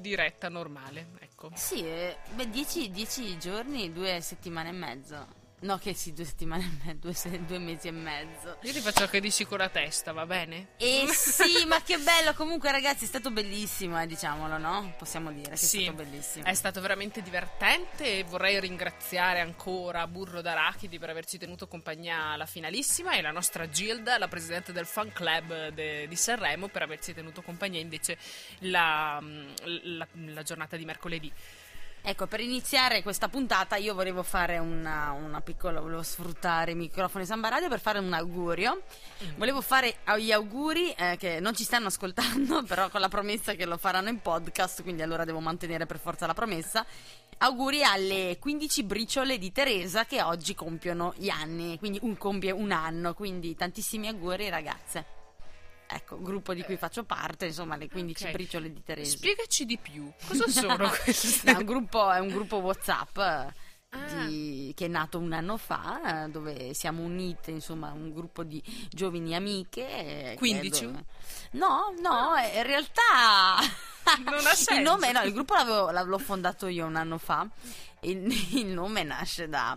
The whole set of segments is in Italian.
di diretta normale, ecco. Sì, eh, dieci, dieci giorni, due settimane e mezzo. No, che sì, due settimane e mezzo, due, se- due mesi e mezzo. Io ti faccio che dici con la testa, va bene? E sì, ma che bello! Comunque, ragazzi, è stato bellissimo, eh, diciamolo, no? Possiamo dire che Sì, è stato bellissimo. È stato veramente divertente e vorrei ringraziare ancora Burro d'Arachidi per averci tenuto compagnia alla finalissima e la nostra Gilda, la presidente del fan club de- di Sanremo, per averci tenuto compagnia invece la, la- la giornata di mercoledì. Ecco, per iniziare questa puntata io volevo fare una, una piccola, volevo sfruttare i microfoni Samba Radio per fare un augurio. Volevo fare gli auguri eh, che non ci stanno ascoltando, però con la promessa che lo faranno in podcast, quindi allora devo mantenere per forza la promessa. Auguri alle 15 briciole di Teresa che oggi compiono gli anni, quindi un compie un anno, quindi tantissimi auguri ragazze. Ecco, gruppo di cui faccio parte, insomma, le 15 Ok. briciole di Teresa. Spiegaci di più, cosa sono queste? No, un gruppo, è un gruppo WhatsApp eh, Ah. di- che è nato un anno fa, eh, dove siamo unite, insomma, un gruppo di giovani amiche. eh, che è 15? dove- No, no, eh, in realtà Non ha senso. il nome, no, il gruppo l'avevo- l'avevo fondato io un anno fa. Il, il nome nasce da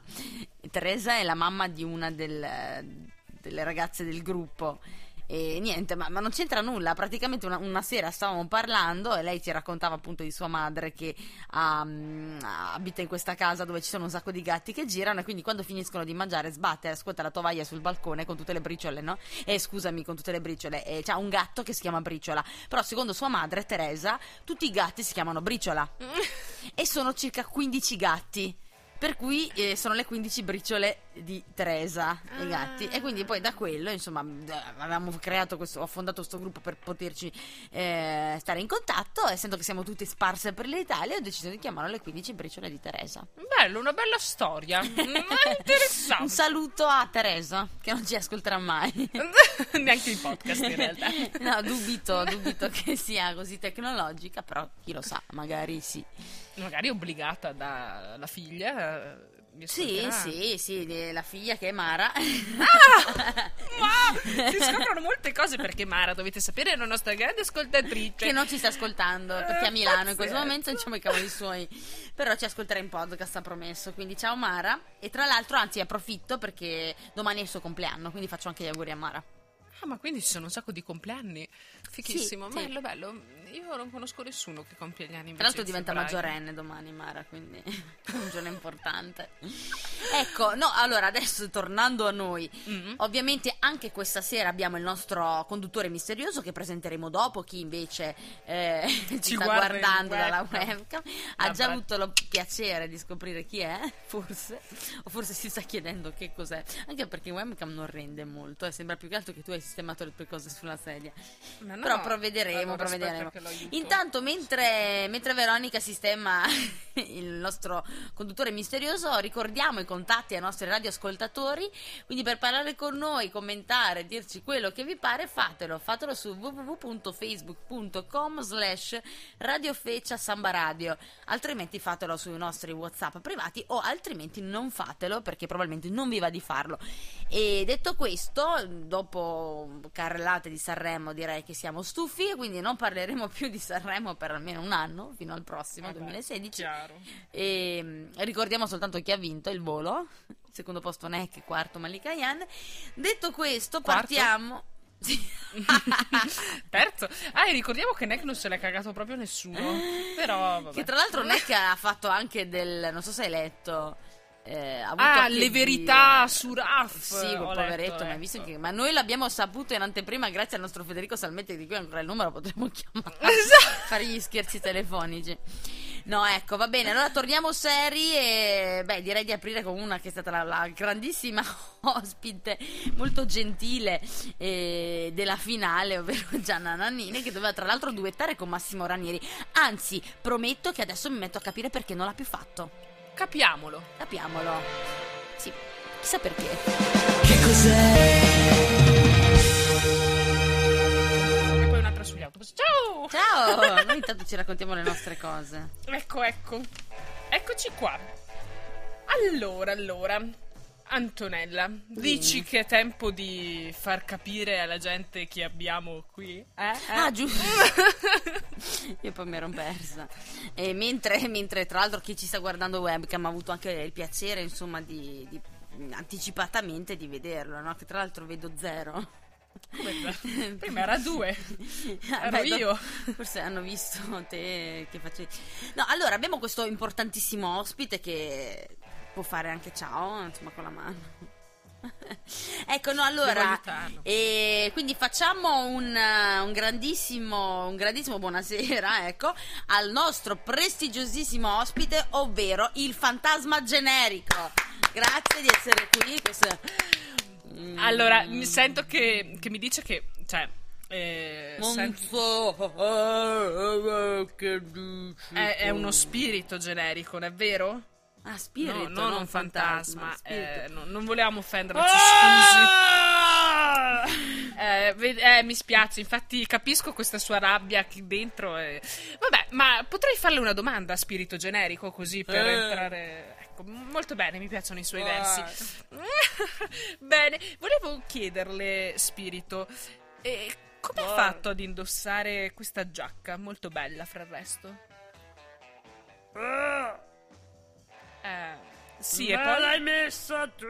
Teresa è la mamma di una del- delle ragazze del gruppo. E niente, ma, ma non c'entra nulla. Praticamente una, una sera stavamo parlando e lei ci raccontava appunto di sua madre che mm, abita in questa casa dove ci sono un sacco di gatti che girano e quindi quando finiscono di mangiare sbatte ascolta la tovaglia sul balcone con tutte le briciole, no? E scusami, con tutte le briciole. E c'ha un gatto che si chiama Briciola. Però secondo sua madre, Teresa, tutti i gatti si chiamano Briciola. e sono circa 15 gatti. Per cui eh, sono le 15 briciole di Teresa, i gatti. E quindi poi da quello, insomma, d- avevamo creato questo, ho fondato questo gruppo per poterci eh, stare in contatto. Essendo che siamo tutte sparse per l'Italia, ho deciso di chiamarlo le 15 briciole di Teresa. Bello, una bella storia. Mm, Interessante. Un saluto a Teresa, che non ci ascolterà mai. Neanche in podcast in realtà. No, dubito, dubito che sia così tecnologica, però chi lo sa, magari sì. Magari obbligata dalla figlia. eh, Sì, sì, sì, la figlia che è Mara. Ma si scoprono molte cose perché Mara, dovete sapere, è una nostra grande ascoltatrice. che non ci sta ascoltando perché è a Milano in questo momento diciamo i cavoli suoi però ci ascolterà in podcast ha promesso quindi ciao Mara e tra l'altro anzi approfitto perché domani è il suo compleanno quindi faccio anche gli auguri a Mara Ah, ma quindi ci sono un sacco di compleanni. Fichissimo, Sì, sì. bello, bello. Io non conosco nessuno che compie gli anni. tra l'altro diventa febbraio. maggiorenne domani Mara quindi è un giorno importante ecco no allora adesso tornando a noi Mm. Ovviamente anche questa sera abbiamo il nostro conduttore misterioso che presenteremo dopo, chi invece eh, ci, sta guarda guardando dalla webcam. ha già avuto lo piacere di scoprire chi è, forse, o forse si sta chiedendo che cos'è, anche perché il webcam non rende molto, eh, sembra più che altro che tu hai sistemato le tue cose sulla sedia. No, Però provvederemo, allora provvederemo. Intanto, mentre, mentre Veronica sistema il nostro conduttore misterioso, ricordiamo i contatti ai nostri radioascoltatori. Quindi, per parlare con noi, commentare, dirci quello che vi pare, fatelo. Fatelo su www.facebook.com slash radiofeccia samba radio. Altrimenti fatelo sui nostri WhatsApp privati o altrimenti non fatelo perché probabilmente non vi va di farlo. E detto questo, dopo carrellate di Sanremo direi che siamo stufi quindi non parleremo più di Sanremo per almeno un anno, fino al prossimo Vabbè, 2016. Chiaro. E ricordiamo soltanto chi ha vinto il volo. Secondo posto Neck, quarto Malika Yan. Detto questo, Quarto? partiamo. Sì. Terzo. Ah, e ricordiamo che Neck non se l'è cagato proprio nessuno. Però, vabbè. che tra l'altro Neck ha fatto anche del. Non so se hai letto. Eh, Ah, le verità su Raf. Sì, poveretto, letto, ma, hai ecco. visto che- ma noi l'abbiamo saputo in anteprima grazie al nostro Federico Salmetti, di cui ancora il numero potremmo chiamare, Esatto. fare gli scherzi telefonici. No, ecco, va bene, allora torniamo seri e beh, direi di aprire con una che è stata la, la grandissima ospite, molto gentile eh, della finale, ovvero Gianna Nannini, che doveva tra l'altro duettare con Massimo Ranieri. Anzi, prometto che adesso mi metto a capire perché non l'ha più fatto. Capiamolo. Capiamolo. Sì, chissà perché. Che cos'è? E poi un'altra sugli autobus. Ciao! Ciao! Noi intanto ci raccontiamo le nostre cose. Ecco, ecco. Eccoci qua. Allora, allora. Antonella, dici che è tempo di far capire alla gente chi abbiamo qui? Eh? Eh? Ah, giusto. Io poi mi ero persa. E mentre, mentre, tra l'altro, chi ci sta guardando webcam ha avuto anche il piacere, insomma, di, di anticipatamente di vederlo, no? Che tra l'altro vedo zero. Come Prima era due. Ero Beh, io. Forse hanno visto te che facevi. No, allora abbiamo questo importantissimo ospite che può fare anche ciao, insomma, con la mano. ecco, no, allora, e quindi facciamo un, un, grandissimo, un grandissimo buonasera, ecco, al nostro prestigiosissimo ospite, ovvero il fantasma generico. Grazie di essere qui. Questo... Allora, mi sento che, che mi dice che, cioè, eh, non sen- so che dici. È, è uno spirito generico, non è vero? Ah, spirito, no, non, non un fantasma. fantasma eh, no, non volevamo offenderla, ah! scusi. Eh, eh, mi spiace, infatti capisco questa sua rabbia qui dentro. E... Vabbè, ma potrei farle una domanda a spirito generico così per eh. entrare... Ecco, molto bene, mi piacciono i suoi versi. bene, volevo chiederle, spirito, eh, come hai fatto ad indossare questa giacca molto bella fra il resto? Ah! Eh, sì, Me e poi... l'hai messa tu.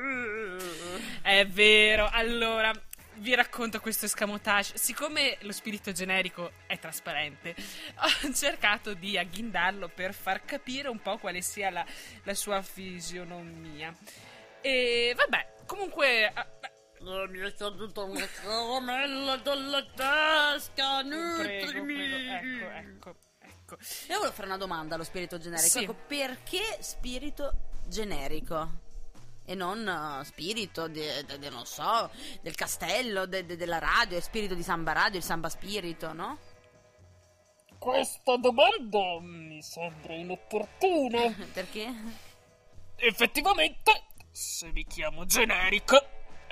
È vero, allora vi racconto questo escamotage. Siccome lo spirito generico è trasparente, ho cercato di agghindarlo per far capire un po' quale sia la, la sua fisionomia. E vabbè, comunque. Uh, mi è caduta una caramella dalla tasca, nutrimi! Prego, prego, ecco, ecco. Ecco. Io volevo fare una domanda allo spirito generico. Sì. Ecco, perché spirito generico? E non uh, spirito, de, de, de, non so, del castello, della radio, spirito di Samba Radio, il Samba Spirito, no? Questa domanda mi sembra inopportuna. perché? Effettivamente, se mi chiamo generico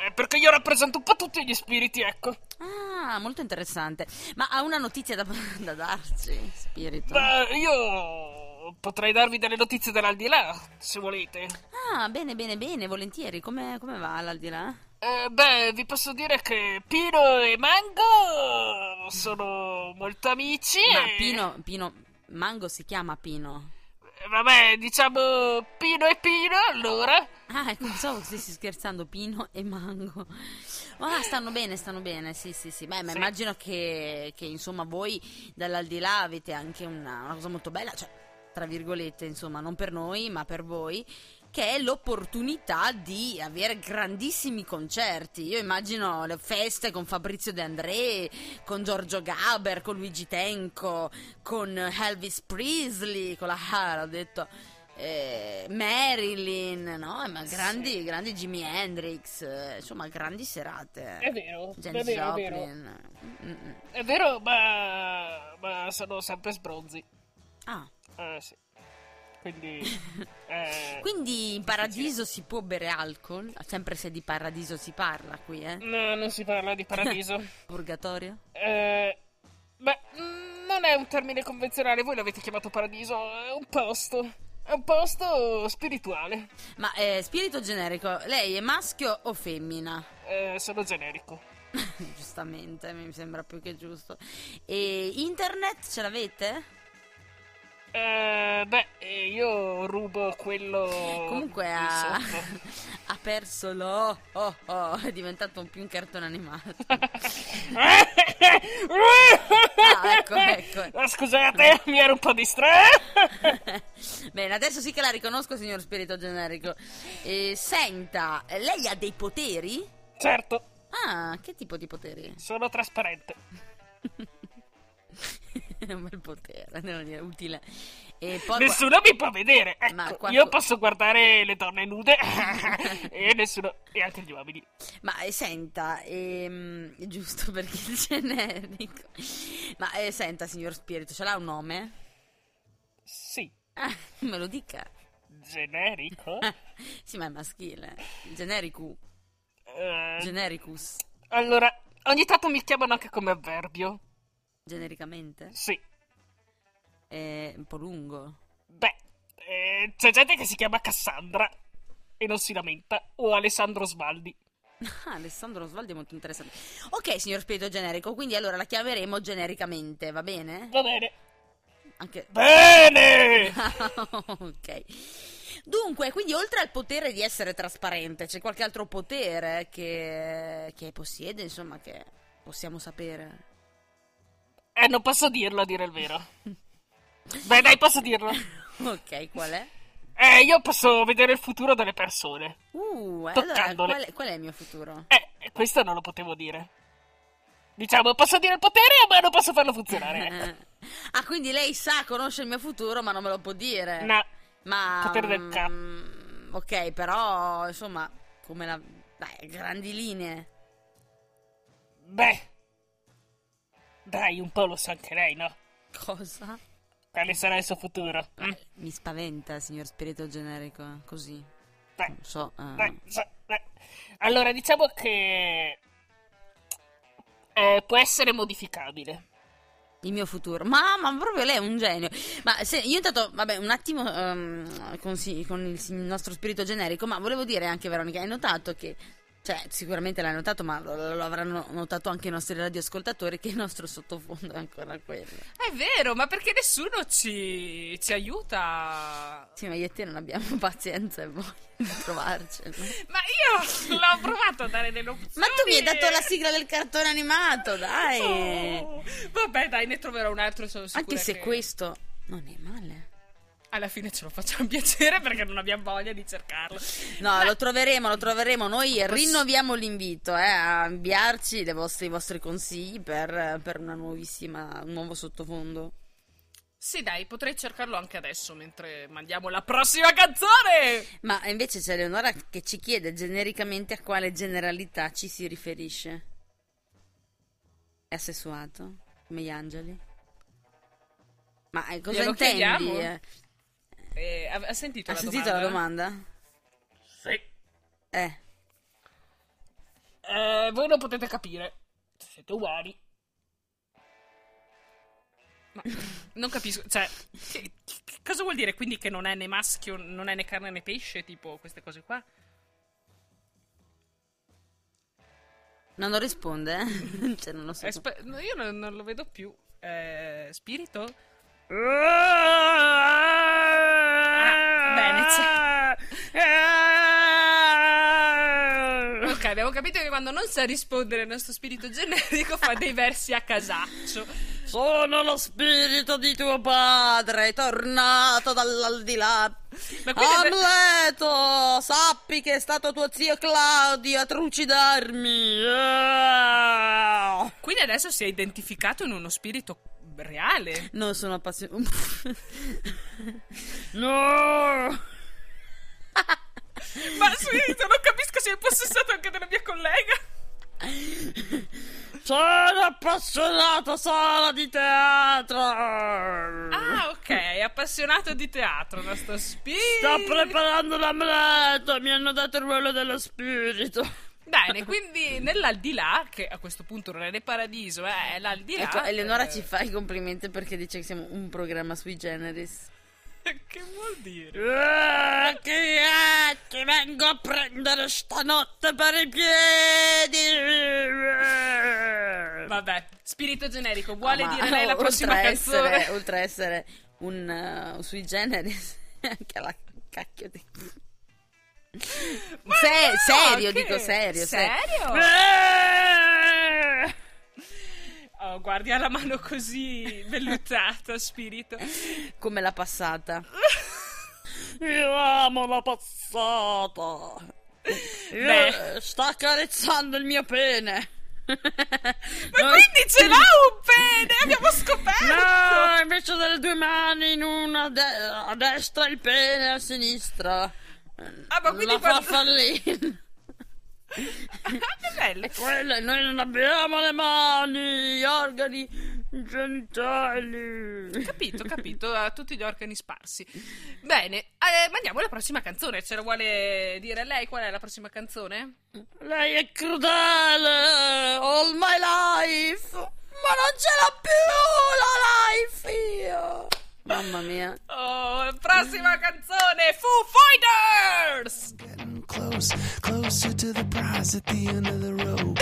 è perché io rappresento un po' tutti gli spiriti, ecco. Ah, molto interessante. Ma ha una notizia da, da darci, spirito? Beh, io potrei darvi delle notizie dall'aldilà, se volete. Ah, bene, bene, bene, volentieri. Come, come va l'aldilà? Eh, beh, vi posso dire che Pino e Mango sono molto amici. Ma e... Pino, Pino, Mango si chiama Pino. Vabbè, diciamo Pino e Pino, allora. Ah, ecco, pensavo che stessi scherzando, Pino e Mango. Ah, stanno bene, stanno bene, sì, sì, sì. Beh, ma Sì. immagino che, che, insomma, voi dall'aldilà avete anche una, una cosa molto bella, cioè, tra virgolette, insomma, non per noi, ma per voi, che è l'opportunità di avere grandissimi concerti. Io immagino le feste con Fabrizio De André, con Giorgio Gaber, con Luigi Tenco, con Elvis Presley, con la ah, l'ho detto. Eh, Marilyn, no? Ma grandi, grandi Jimi Hendrix, eh, insomma, grandi serate. È vero, Janis è vero, è vero. Joplin. Mm, mm. È vero, ma, ma sono sempre sbronzi. Ah, Eh, sì. Quindi... eh, quindi in paradiso si può bere alcol? Sempre se di paradiso si parla qui, eh? No, non si parla di paradiso. Purgatorio? Eh, beh, mm, non è un termine convenzionale, voi l'avete chiamato paradiso, è un posto. È un posto spirituale. Ma eh, spirito generico, lei è maschio o femmina? Eh, sono generico. Giustamente, mi sembra più che giusto. E internet ce l'avete? Eh, beh, eh, io rubo quello. Comunque ha, ha perso lo oh, oh, è diventato un più un cartone animato. Ah, ecco, ecco. Ah, Scusate, mi ero un po' distratto. Bene, adesso sì che la riconosco, signor spirito generico. E, senta, lei ha dei poteri? certo, Ah, che tipo di poteri? sono trasparente. È un bel potere, devo dire, utile. Poi Nessuno mi può vedere. Ecco, quanto- io posso guardare le donne nude e nessuno. e anche gli uomini. Ma eh, senta, ehm, giusto perché il generico. Ma eh, senta, signor spirito, ce l'ha un nome? Sì, Ah, me lo dica. generico. Sì, ma è maschile. Generico. Eh, Genericus. allora, ogni tanto mi chiamano anche come avverbio. Genericamente. Sì. È un po' lungo. Beh, eh, c'è gente che si chiama Cassandra. e non si lamenta. O Alessandro Svaldi. Ah, Alessandro Osvaldi è molto interessante. Ok, signor Spirito generico, quindi allora la chiameremo genericamente, va bene? Va bene. Anche... Bene! ok. Dunque, quindi oltre al potere di essere trasparente, c'è qualche altro potere che, che possiede, insomma, che possiamo sapere? Eh, non posso dirlo a dire il vero. Beh, dai, posso dirlo. ok, qual è? Eh, io posso vedere il futuro delle persone. Uh, allora, Toccandole. qual è, qual è il mio futuro? Eh, questo non lo potevo dire. Diciamo, posso dire il potere, ma non posso farlo funzionare. ecco. ah, quindi lei sa, conosce il mio futuro, ma non me lo può dire. No, Ma Potere del mm, capo. Ok, però insomma, come la dai, grandi linee. beh. Dai, un po' lo sa anche lei, no? Cosa? Quale sarà il suo futuro? Mm? Mi spaventa, signor spirito generico, eh, così. Dai, Non so. eh. dai, sa- dai. Allora, diciamo che eh, può essere modificabile. Il mio futuro. Ma, ma proprio lei è un genio. Ma se, io intanto, vabbè, un attimo ehm, con, con il nostro spirito generico, ma volevo dire anche, Veronica, hai notato che, cioè, sicuramente l'hai notato, ma lo, lo avranno notato anche i nostri radioascoltatori, che il nostro sottofondo è ancora quello. È vero, ma perché nessuno ci, ci aiuta? Sì, ma io e te non abbiamo pazienza e voglia di trovarcelo. Ma io l'ho provato a dare delle opzioni. Ma tu mi hai dato la sigla del cartone animato, dai! Oh, vabbè, dai, ne troverò un altro. Sono sicura Anche se che questo non è male. Alla fine ce lo facciamo piacere perché non abbiamo voglia di cercarlo. No, lo troveremo, lo troveremo. Noi rinnoviamo l'invito eh, a inviarci le vostre- i vostri consigli per, per una nuovissima, un nuovo sottofondo. Sì, dai, potrei cercarlo anche adesso mentre mandiamo la prossima canzone. Ma invece c'è Leonora che ci chiede genericamente a quale generalità ci si riferisce. È assessuato? Come gli angeli? Ma eh, cosa Glielo intendi? eh? Eh, ha, ha sentito, Ha la, sentito domanda? la domanda? Sì. Eh. Eh, voi non potete capire. Siete uguali. Ma non capisco, cioè, che- che- cosa vuol dire quindi che non è né maschio, non è né carne né pesce, tipo queste cose qua? No, non risponde, eh? cioè, non lo so. Spe- no, io non, non lo vedo più. Eh, spirito? Ah, bene, Ok, abbiamo capito che quando non sa rispondere il nostro spirito generico fa dei versi a casaccio. Sono lo spirito di tuo padre, tornato dall'aldilà. Amleto, sappi che è stato tuo zio Claudio a trucidarmi. Quindi adesso si è identificato in uno spirito reale. Non sono appassionato. no! Ma spirito, non capisco se è possessato anche della mia collega. Sono appassionato solo di teatro. Ah, ok, appassionato di teatro, nostro spirito. Sto preparando l'amleto, mi hanno dato il ruolo dello spirito. Bene, quindi nell'aldilà, che a questo punto non è né paradiso, eh, è l'aldilà. Ecco, Eleonora eh, ci fa i complimenti perché dice che siamo un programma sui generis. Che vuol dire? Eh, Chi è? Ti vengo a prendere stanotte per i piedi. Vabbè, spirito generico, vuole Ma, dire lei la oltre prossima a canzone? Essere, oltre a essere un uh, sui generis, anche la cacchio di... Ma Se- no, serio, che- dico serio. se- Serio? Eh! Oh, guardi, ha la mano così vellutata, spirito. Come la passata. Io amo la passata. Io- Beh. sta accarezzando il mio pene. Ma quindi ce l'ha un pene, abbiamo scoperto! No, invece delle due mani in una a, de- a destra il pene, a sinistra. Ah, ma quindi la quando- farfallina. Che bello! Quella, noi non abbiamo le mani, gli organi genitali. Capito, capito, ha tutti gli organi sparsi. Bene, eh, mandiamo la prossima canzone. Ce la vuole dire lei qual è la prossima canzone? Lei è crudele, all my life. Ma non ce l'ho più la life io. Mamma mia. Oh, prossima canzone, Foo Fighters! Getting close, closer to the prize at the end of the road.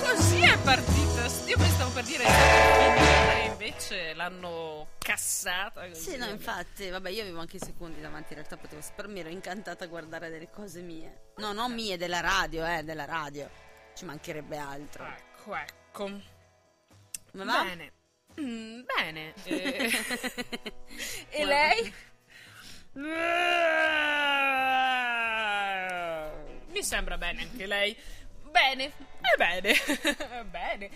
Così è partita. Io poi stavo per dire finita e invece l'hanno cassata. Così. Sì, no, infatti, vabbè, io avevo anche i secondi davanti, in realtà potevo spermi, ero incantata a guardare delle cose mie. No, non mie, della radio, eh, della radio. Ci mancherebbe altro. Ecco, ecco. Come va? Bene. Mm, bene. Eh, e lei? Mi sembra bene anche lei. Bene, è bene. bene.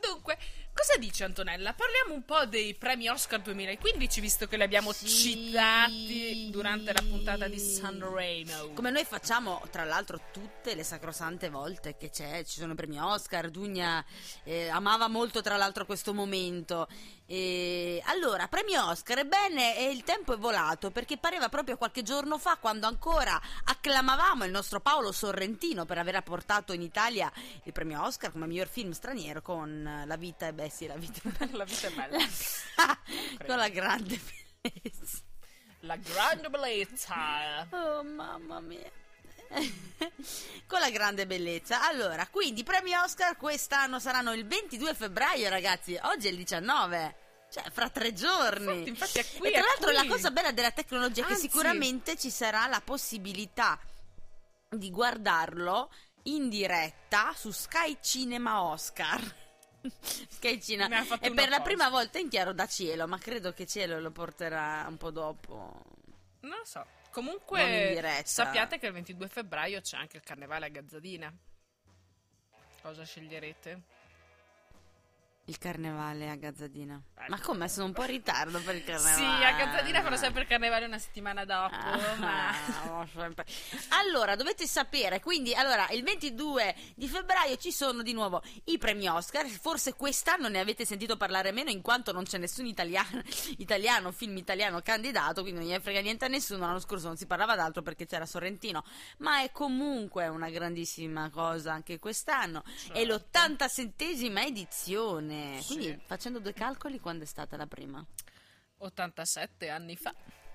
Dunque, cosa dice Antonella? Parliamo un po' dei premi Oscar 2015, visto che li abbiamo Sì. citati durante la puntata di Sanremo. Come noi facciamo, tra l'altro, tutte le sacrosante volte che c'è, ci sono i premi Oscar. Dugna eh, amava molto, tra l'altro, questo momento. E allora, premi Oscar, ebbene, il tempo è volato perché pareva proprio qualche giorno fa, quando ancora acclamavamo il nostro Paolo Sorrentino per aver portato in Italia il premio Oscar come miglior film straniero con La vita, e beh, sì, la vita è bella. La vita è bella. con la grande bellezza. La grande bellezza. Oh mamma mia. Con la grande bellezza. Allora, quindi i premi Oscar quest'anno saranno il 22 febbraio, ragazzi. Oggi è il 19. Cioè, fra tre giorni. Infatti, infatti è qui, e tra è l'altro qui. la cosa bella della tecnologia è che Anzi. sicuramente ci sarà la possibilità di guardarlo in diretta su Sky Cinema Oscar. Sky fatto E per la prima volta in chiaro da cielo, ma credo che cielo lo porterà un po' dopo. Non lo so. Comunque, sappiate che il 22 febbraio c'è anche il carnevale a Gazzadina. Cosa sceglierete? Il carnevale a Gazzadina. Ecco. Ma come? Sono un po' in ritardo per il carnevale. Sì, a Gazzadina fanno sempre il carnevale una settimana dopo. Ah, ma... Allora, dovete sapere, quindi, allora, il 22 di febbraio ci sono di nuovo i premi Oscar. Forse quest'anno ne avete sentito parlare meno, in quanto non c'è nessun italiano, italiano film italiano candidato, quindi non gli frega niente a nessuno. L'anno scorso non si parlava d'altro perché c'era Sorrentino, ma è comunque una grandissima cosa anche quest'anno. È l'87esima edizione. Quindi, Sì. facendo due calcoli, quando è stata la prima? 87 anni fa.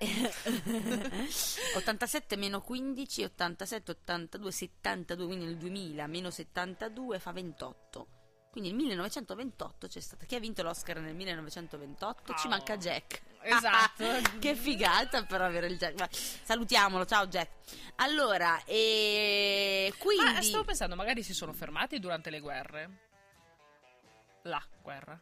87 meno 15, 87, 82, 72, quindi nel 2000 meno 72 fa 28. Quindi nel 1928 c'è stato. Chi ha vinto l'Oscar nel 1928? Ci Oh. manca Jack. Esatto. che figata per avere il Jack. Ma salutiamolo, ciao Jack. Allora, e quindi. Ma stavo pensando, magari si sono fermati durante le guerre. La guerra.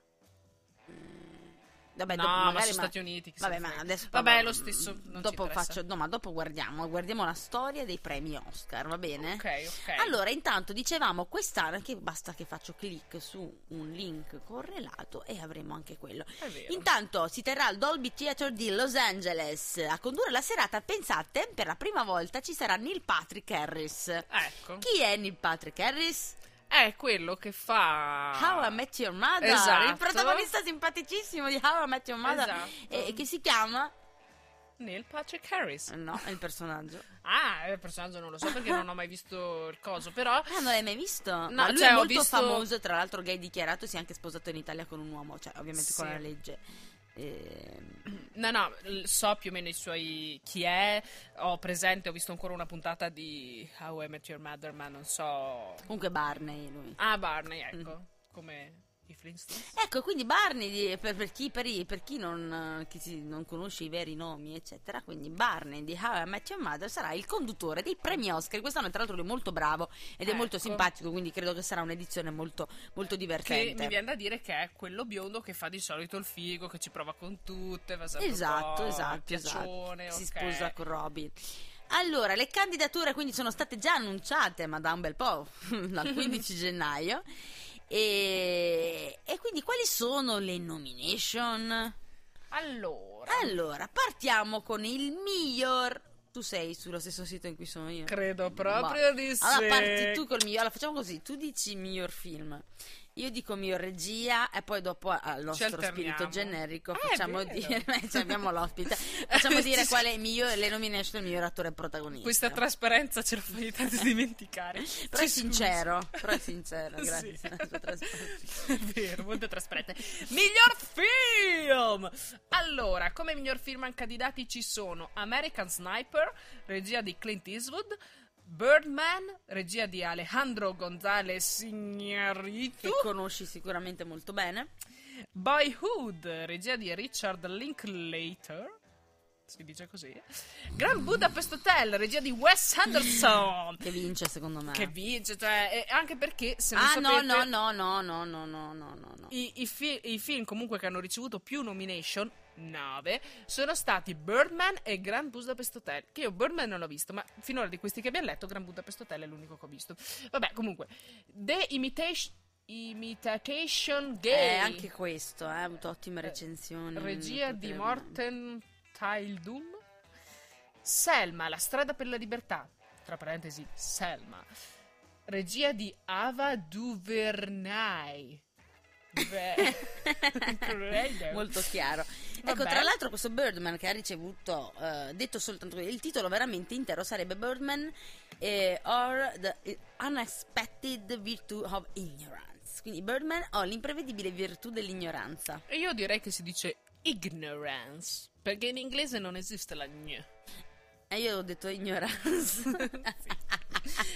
Vabbè, no, dopo ma sono ma- Stati Uniti. Vabbè, ma adesso Vabbè, parlo- lo stesso. Dopo faccio. No, ma dopo guardiamo. Guardiamo la storia dei premi Oscar, va bene? Ok, ok. Allora, intanto dicevamo quest'anno che basta che faccio clic su un link correlato e avremo anche quello. Intanto si terrà al Dolby Theatre di Los Angeles a condurre la serata. Pensate, per la prima volta ci sarà Neil Patrick Harris. Ecco. Chi è Neil Patrick Harris? È quello che fa. How I Met Your Mother, Esatto. il protagonista simpaticissimo di How I Met Your Mother, Esatto. e, che si chiama Neil Patrick Harris. No, è il personaggio. Ah, il personaggio non lo so perché non ho mai visto il coso, però. Ah, non l'hai mai visto? No, Ma lui cioè, è molto visto- famoso, tra l'altro gay dichiarato, si è anche sposato in Italia con un uomo, cioè ovviamente con Sì. la legge. Ehm, No, no, so più o meno i suoi. chi è. Ho presente, ho visto ancora una puntata di How I Met Your Mother, ma non so. comunque Barney lui. Ah, Barney, ecco. Mm. Come i Flintstones. Ecco, quindi Barney, per, per chi, per per chi non, eh, chi non conosce i veri nomi, eccetera, quindi Barney di How I Met Your Mother sarà il conduttore dei premi Oscar. Quest'anno, tra l'altro, lui è molto bravo ed è molto Ecco. simpatico, quindi credo che sarà un'edizione molto, molto Che divertente. mi viene da dire che è quello biondo che fa di solito il figo, che ci prova con tutte, fa sempre un Esatto, po' esatto, piaccione, esatto. Si sposa con Robin. Allora, le candidature quindi sono state già annunciate, ma da un bel po', dal 15 gennaio. E, e quindi quali sono le nomination? Allora, Allora, partiamo con il miglior. Tu sei sullo stesso sito in cui sono io? credo proprio Boh. di sì. Allora parti tu col miglior. Allora facciamo così: tu dici miglior film. Io dico miglior regia e poi dopo al nostro spirito generico è facciamo dire, eh, cioè, abbiamo l'ospite, facciamo dire qual è il miglior, le nomination del miglior attore protagonista. Questa trasparenza ce la fa ogni tanto dimenticare. però è sincero, però è sincero, Sì. grazie. trasparenza. È vero, molto trasparente. Miglior film! Allora, come miglior film candidati ci sono American Sniper, regia di Clint Eastwood, Birdman, regia di Alejandro González Che Iñárritu, conosci sicuramente molto bene. Boyhood, regia di Richard Linklater. Si dice così. Grand Budapest Hotel, regia di Wes Anderson. Che vince secondo me. Che vince, cioè, anche perché se non ah no, sapete, no, no, no, no, no, no, no, no, no. I, i fi- i film comunque che hanno ricevuto più nomination, 9, sono stati Birdman e Grand Budapest Hotel. Che io Birdman non l'ho visto, ma finora di questi che abbiamo letto, Grand Budapest Hotel è l'unico che ho visto. Vabbè, comunque, The Imitation, Imitation Game. Eh, anche questo, eh, ha avuto ottime recensioni. Regia di Morten Tildum. Selma, La strada per la libertà. Tra parentesi, Selma. Regia di Ava Duvernay. Beh, Molto chiaro. Vabbè. Ecco, tra l'altro questo Birdman che ha ricevuto, eh, detto soltanto il titolo veramente intero sarebbe Birdman eh, or the Unexpected Virtue of Ignorance. Quindi Birdman o l'imprevedibile virtù dell'ignoranza. E io direi che si dice ignorance. Perché in inglese non esiste la gn. E io ho detto ignorance.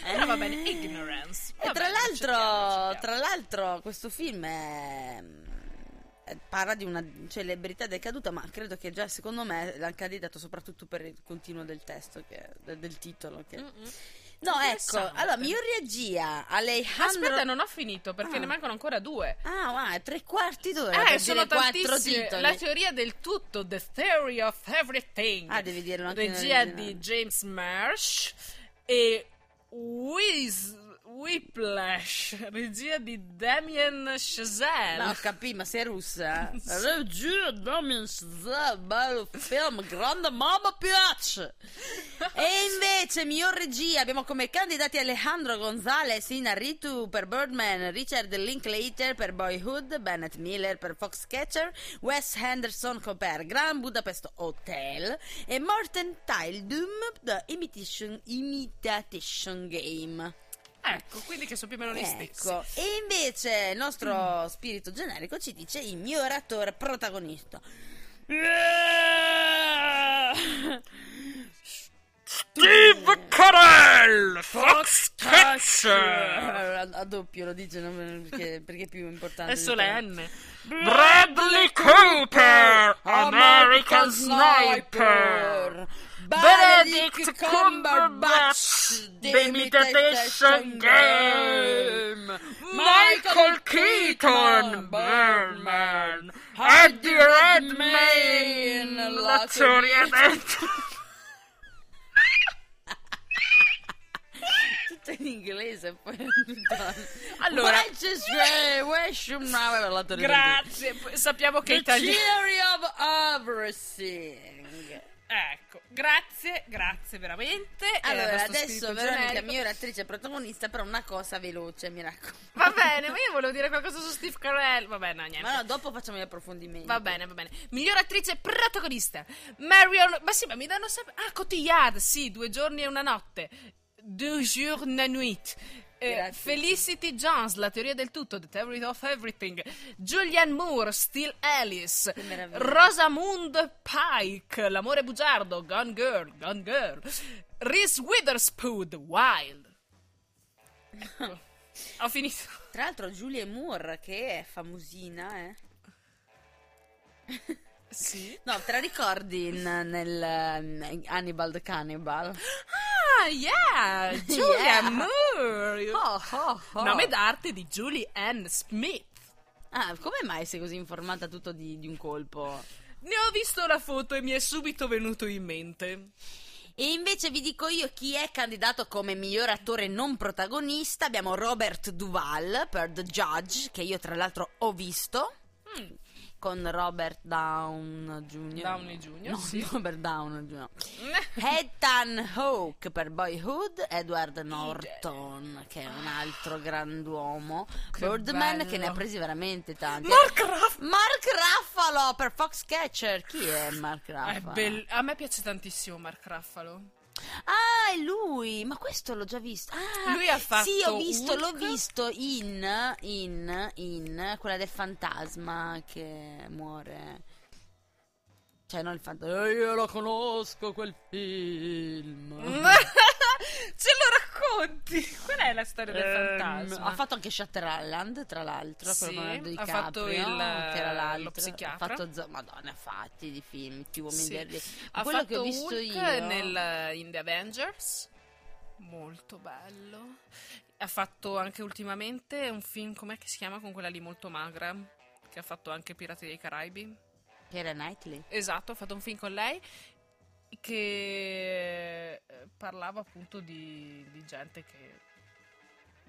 Però va bene, ignorance. E Va tra bene, l'altro, accettiamo, accettiamo. tra l'altro, questo film è, parla di una celebrità decaduta, ma credo che già secondo me l'hanno candidato soprattutto per il continuo del testo, che- del, titolo. Che... No, ecco, allora, miglior regia, Alejandro... Aspetta, non ho finito perché Ah. ne mancano ancora due. Ah, wow, tre quarti d'ora Eh, sono quattro titoli. La teoria del tutto, The Theory of Everything. Ah, devi dirlo anche Regia di James Marsh e Ui, Whiplash, regia di Damien Chazelle. No, capito, ma sei russa? Regia, Damien Chazelle, bello film, grande mamma piace! E invece, miglior regia, abbiamo come candidati Alejandro González Inarritu per Birdman, Richard Linklater per Boyhood, Bennett Miller per Foxcatcher, Wes Henderson per Grand Budapest Hotel e Morten Tildum The Imitation, Imitation Game. Ecco, quindi che sono più o meno gli stessi. Ecco, e invece il nostro spirito generico ci dice il miglior attore protagonista. Steve Carell, Foxcatcher. A, a doppio lo dice no, perché, perché è più importante. È solenne. Bradley Cooper, American Sniper. Benedict Cumberbatch, The Imitation Game. Michael Keaton, Birdman. Eddie Redmayne, la teoria del... Tutto in inglese poi Allora- Grazie sappiamo che The italiano... theory of everything Ecco, grazie, grazie veramente. Allora, adesso Veronica, migliore attrice protagonista, però una cosa veloce, mi raccomando. Va bene, ma io volevo dire qualcosa su Steve Carell. Vabbè, no, niente. Ma no, dopo facciamo gli approfondimenti. Va bene, va bene. Miglior attrice protagonista. Marion. Ma sì, ma mi danno sempre. Ah, Cotillard, sì, due giorni e una notte. Deux jours une nuit. Eh. Felicity Jones, La teoria del tutto, The Theory of Everything. Julianne Moore, Still Alice. Rosamund Pike, L'amore bugiardo, Gone Girl, Gone Girl. Reese Witherspoon, Wild. Ecco, ho finito. Tra l'altro Julia Moore, che è famosina, eh. Sì. No, te la ricordi in- nel ehm, Hannibal the Cannibal? Ah, yeah! Julia Yeah. Moore! Oh, oh, oh. Nome d'arte di Julie Ann Smith. Ah, come mai sei così informata tutto di, di un colpo? Ne ho visto la foto e mi è subito venuto in mente. E invece vi dico io chi è candidato come miglior attore non protagonista. Abbiamo Robert Duval per The Judge, che io tra l'altro ho visto. Mm. Con Robert Down Jr. Downey Jr., No, sì. Robert Down Jr. Ethan Hawke per Boyhood, Edward Norton, che è un altro grand'uomo. Che Birdman, bello. che ne ha presi veramente tanti. Mark Ruff- Mark Ruffalo per Foxcatcher. Chi è Mark È Ruffalo? bell- a me piace tantissimo Mark Ruffalo. Ah, è lui! Ma questo l'ho già visto. Ah, Lui ha fatto Sì, ho visto, l'ho Hulk. visto in, in, in quella del fantasma che muore. Cioè, non il fantasma. "Eh, io lo conosco quel film. Ce lo racconti? Qual è la storia del Ehm, fantasma? ha fatto anche Shutter Island, tra l'altro. Sì, ha fatto il- che era l'altro. lo psichiatra. Ha fatto zo- Madonna, ha fatti di film, più uomini Sì. verdi. Ha Quello fatto che ho visto Hulk io. nel- in The Avengers. Molto bello. Ha fatto anche ultimamente un film, com'è che si chiama? Con quella lì molto magra. Che ha fatto anche Pirati dei Caraibi. Keira Knightley. Esatto, ha fatto un film con lei che eh, parlava appunto di, di gente che...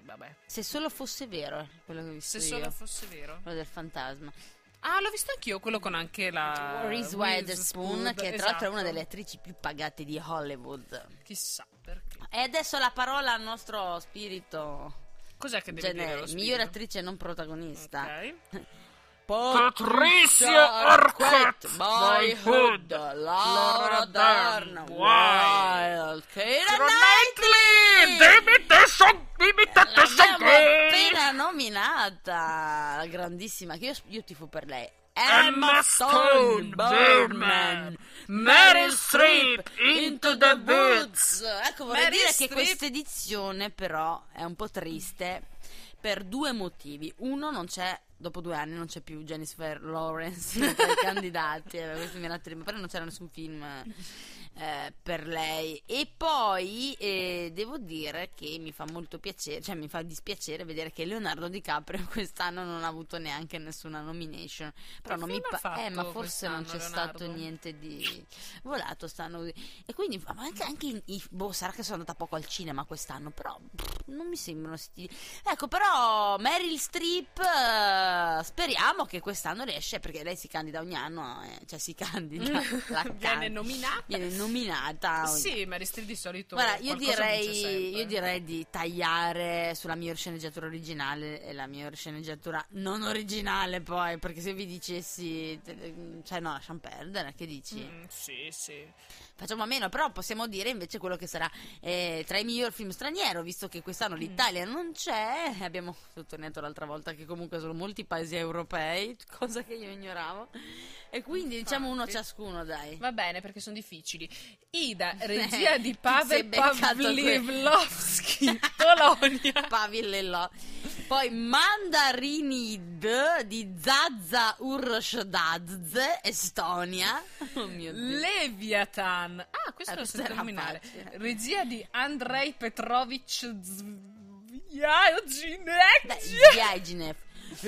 Vabbè, Se solo fosse vero, eh, quello che ho visto se io. solo fosse vero. Quello del fantasma. Ah, l'ho visto anch'io, quello con anche la... Reese Witherspoon, che tra l'altro è una esatto. delle attrici più pagate di Hollywood. Chissà perché. E adesso la parola al nostro spirito Cos'è che deve dire genere, lo migliore attrice non protagonista. Ok. Patricia Arquette, Boyhood, Laura Laura Dern, Wild, Keira Knightley. Dimmi te son, dimmi te te son L'abbiamo che- appena nominata, la grandissima, che io, io tifo per lei. Emma Stone, Birdman, Meryl Streep, Into the Woods. Ecco, vorrei Meryl dire Streep- che questa edizione però è un po' triste per due motivi. Uno, non c'è, dopo due anni non c'è più Jennifer Lawrence tra i candidati, eh, questo mi era però non c'era nessun film eh, per lei. E poi eh, devo dire che mi fa molto piacere, cioè mi fa dispiacere vedere che Leonardo DiCaprio quest'anno non ha avuto neanche nessuna nomination. Però non mi film ha pa- eh, ma forse non c'è quest'anno, stato Leonardo? niente di volato stanno e quindi ma anche, anche in- boh sarà che sono andata poco al cinema quest'anno però pff, non mi sembrano sti... ecco però Meryl Streep eh, speriamo che quest'anno riesce perché lei si candida ogni anno eh, cioè si candida Viene can- nominata. viene nominata ogni- Sì, Mary Streep di solito Guarda, io direi, io direi di tagliare sulla miglior sceneggiatura originale e la miglior sceneggiatura non originale poi, perché se vi dicessi, cioè no, lasciamo perdere, che dici? Mm, sì, sì. Facciamo a meno, però possiamo dire invece quello che sarà eh, tra i miglior film straniero, visto che quest'anno l'Italia non c'è, abbiamo sottolineato l'altra volta che comunque sono molti paesi europei, cosa che io ignoravo, e quindi diciamo uno ciascuno, dai. Va bene perché sono difficili. Ida, regia di Pavel Pavlivlovsky, Polonia. Pavillello. Poi Mandarinid di Zazza Urshdadze, Estonia. Oh mio Dio. Leviathan. Ah, questo Ah, lo era nominare. Regia di Andrei Petrovich Dai, Zviajginek.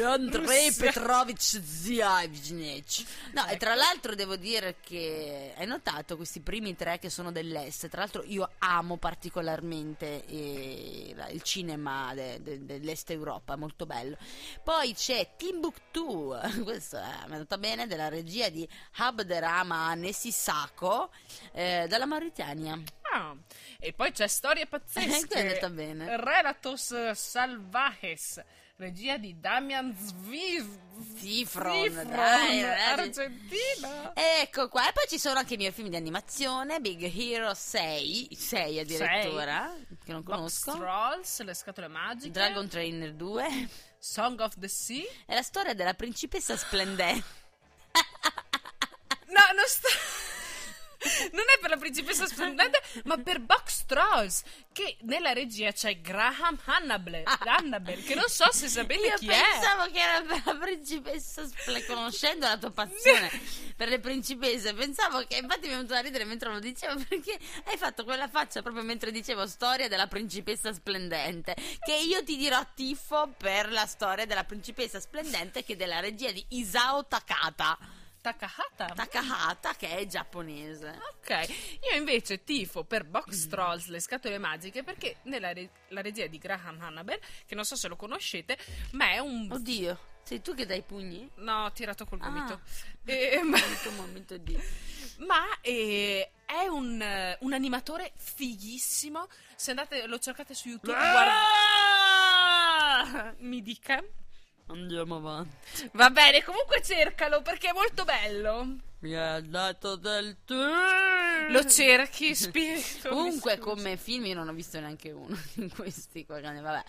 Andrei Russia. Petrovich Zviajnec. No, e tra l'altro devo dire che hai notato questi primi tre che sono dell'est. Tra l'altro io amo particolarmente eh, il cinema de- de- dell'est Europa, è molto bello. Poi c'è Timbuktu, questo è, mi è andata bene, della regia di Abderrahman Nessisako eh, dalla Mauritania. Ah, e poi c'è Storie Eh, pazzesche. che è andata bene. Relatos Salvajes. Regia di Damian Zviv. Zifron, Zifron, dai. Argentina. Ecco qua, e poi ci sono anche i miei film di animazione, Big Hero 6, 6 addirittura, che non Box conosco. Trolls, Le scatole magiche. Dragon Trainer 2 Song of the Sea. è la storia della principessa splendente. No, non sta. Non è per la principessa splendente, ma per Box Trolls. Che nella regia c'è Graham Hannibal, Hannibal che non so se sapete Io chi è. pensavo che era per la principessa splendente, conoscendo la tua passione per le principesse, pensavo che, infatti mi è venuto da ridere mentre lo dicevo, perché hai fatto quella faccia proprio mentre dicevo storia della principessa splendente, che io ti dirò tifo per la storia della principessa splendente che è della regia di Isao Takata. Takahata. Takahata che è giapponese. Ok, io invece tifo per Box Trolls, le scatole magiche, perché nella re- la regia di Graham Hannibal, che non so se lo conoscete, ma è un... Oddio, sei tu che dai i pugni? No, ho tirato col Ah. gomito. Eh, ma momento di... ma, eh, è un, un animatore fighissimo. Se andate, lo cercate su YouTube, guarda... Mi dica. Andiamo avanti. Va bene, comunque cercalo perché è molto bello. Mi ha dato del tu. Lo cerchi, spirito. Comunque, come film, io non ho visto neanche uno di questi. Vabbè,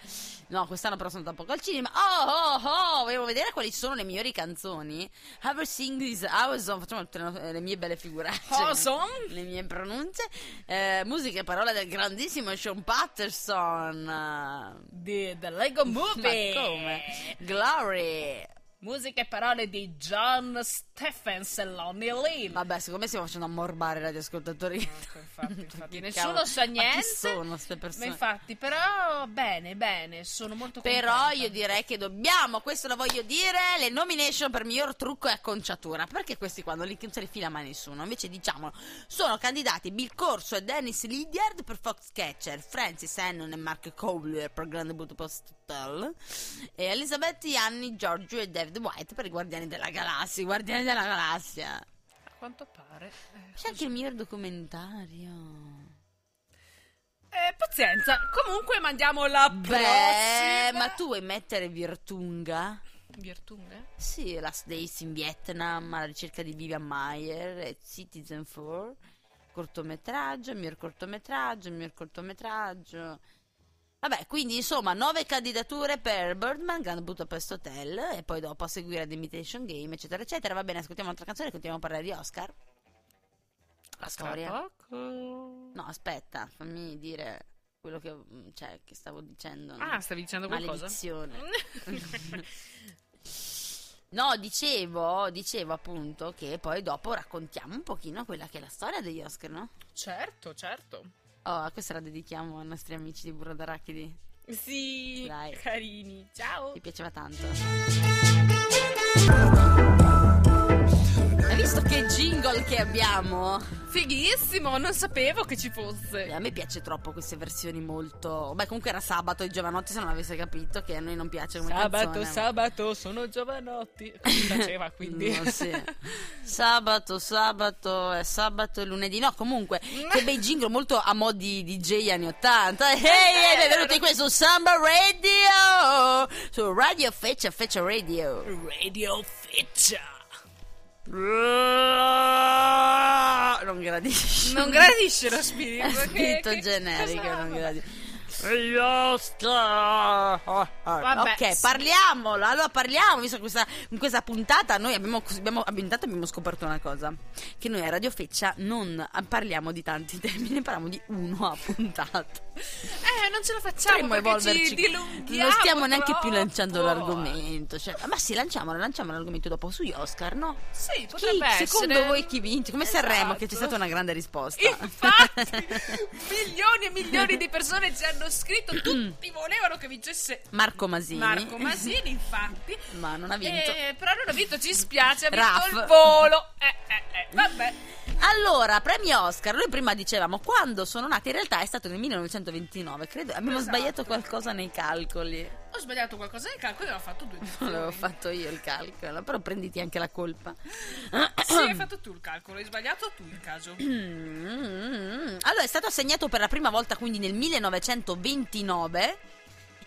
no, quest'anno però sono da poco al cinema. Oh, oh, oh, volevo vedere quali sono le migliori canzoni. Have sing this Awesome. Facciamo le mie belle figuracce. Awesome. Le mie pronunce. Eh, musica e parole del grandissimo Sean Patterson. Di The Lego Movie. Ma come? Glory. Musica e parole di John Stephens e Lonnie Lynn. Vabbè, secondo me stiamo facendo ammorbare i radioascoltatori. Ecco, infatti, infatti, nessuno sa ma chi niente. sono queste Ma persone? infatti, però bene, bene, sono molto contenta. Però io direi che dobbiamo, questo lo voglio dire, le nomination per miglior trucco e acconciatura. Perché questi qua non li, non se li fila mai nessuno? Invece diciamolo, sono candidati Bill Corso e Dennis Lydiard per Foxcatcher, Francis Hannon e Mark Cowler per Grande Budapest Hotel e Elizabeth Annie, Giorgio e David White per i Guardiani della Galassia. Guardiani della Galassia. A quanto pare. eh, C'è anche il miglior documentario. Eh, pazienza. Comunque mandiamo la Beh, prossima. ma tu vuoi mettere Virtunga? Virtunga? Sì, Last Days in Vietnam, alla ricerca di Vivian Mayer e Citizen 4, cortometraggio, miglior cortometraggio, miglior cortometraggio. Vabbè, quindi insomma, nove candidature per Birdman, Grand Budapest Hotel e poi dopo a seguire The Imitation Game, eccetera, eccetera. Va bene, ascoltiamo un'altra canzone e continuiamo a parlare di Oscar. La storia. No, aspetta, fammi dire quello che, cioè, che stavo dicendo. Ah, stavi dicendo qualcosa? No, dicevo, dicevo appunto che poi dopo raccontiamo un pochino quella che è la storia degli Oscar, no? certo, certo. Oh, questa la dedichiamo ai nostri amici di Burro d'Arachidi. Sì, Dai. carini. Ciao. Mi piaceva tanto. Visto che jingle che abbiamo? Fighissimo, non sapevo che ci fosse. A me piace troppo queste versioni molto... Beh, comunque era sabato e Giovanotti se non avesse capito che a noi non piace come Sabato, canzone. sabato, sono giovanotti. Così faceva quindi. No, sì. Sabato, sabato, è sabato e lunedì. No, comunque, che bei jingle molto a mo' di DJ anni 80. Ehi, hey, benvenuti qui su Samba Radio! Su Radio Feccia Feccia Radio. Radio Feccia. Non gradisci. Non gradisce lo spirito. È che- che- generico, cosa- non gradisci. Vabbè, ok, parliamolo. Allora parliamo, visto questa, in questa puntata noi abbiamo, abbiamo, abbiamo- intanto abbiamo scoperto una cosa, che noi a Radio Feccia non parliamo di tanti temi, ne parliamo di uno a puntata. Eh, non ce la facciamo Non stiamo neanche più troppo. lanciando l'argomento. Cioè, ma sì, lanciamolo, lanciamo l'argomento dopo sugli Oscar, no? Sì, Chi, potrebbe essere. secondo voi chi vince? Come Sanremo, che c'è Esatto. stata una grande risposta. Infatti, milioni e milioni di persone ci hanno scritto, tutti volevano che vincesse Marco Masini. Marco Masini, infatti. Ma non ha vinto. Eh, però non ha vinto, ci spiace, ha vinto Raff. il volo. Eh, eh, eh, vabbè. Allora, premi Oscar, noi prima dicevamo quando sono nati, in realtà è stato nel 1929, credo. Abbiamo Esatto. sbagliato qualcosa nei calcoli. Ho sbagliato qualcosa nel calcolo e ho fatto due Non l'avevo fatto io il calcolo, però prenditi anche la colpa. Sì, hai fatto tu il calcolo, hai sbagliato tu il caso. Allora, è stato assegnato per la prima volta quindi nel 1929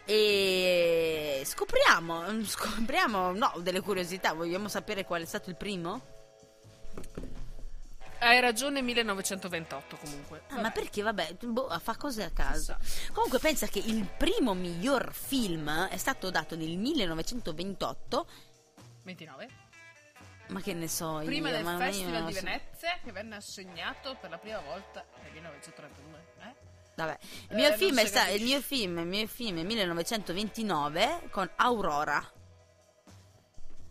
e scopriamo, scopriamo, no, delle curiosità, vogliamo sapere qual è stato il primo? Hai ragione, 1928 comunque. Ah, ma perché, vabbè, boh, fa cose a caso. Comunque pensa che il primo miglior film è stato dato nel 1928, 29? ma che ne so Prima io, del Festival di so. Venezia che venne assegnato per la prima volta nel 1932. Eh? Vabbè, il Eh, mio non film è sta- il mio film, il mio film è 1929 con Aurora.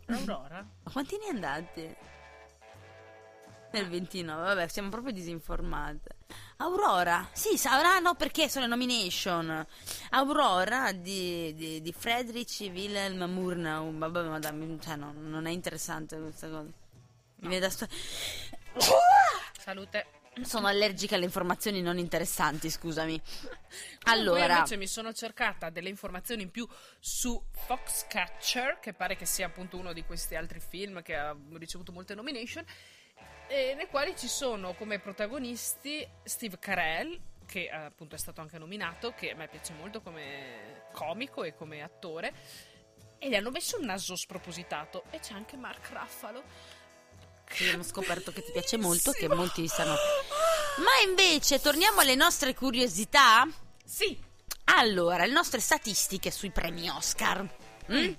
Aurora? Ma quanti ne è andati? Nel 29, vabbè, siamo proprio disinformate. Aurora, sì, saranno perché sono le nomination. Aurora di, di, di Friedrich Wilhelm Murnau. Vabbè, ma dammi, cioè, no, non è interessante questa cosa. Mi viene da sto- Salute. Sono allergica alle informazioni non interessanti, scusami. Allora, invece mi sono cercata delle informazioni in più su Foxcatcher, che pare che sia appunto uno di questi altri film che ha ricevuto molte nomination, e nei quali ci sono come protagonisti Steve Carell, che eh, appunto è stato anche nominato, che a me piace molto come comico e come attore, e gli hanno messo un naso spropositato, e c'è anche Mark Ruffalo. abbiamo scoperto che ti piace molto, che molti stanno Ma invece, torniamo alle nostre curiosità? Sì. Allora, le nostre statistiche sui premi Oscar. Mm?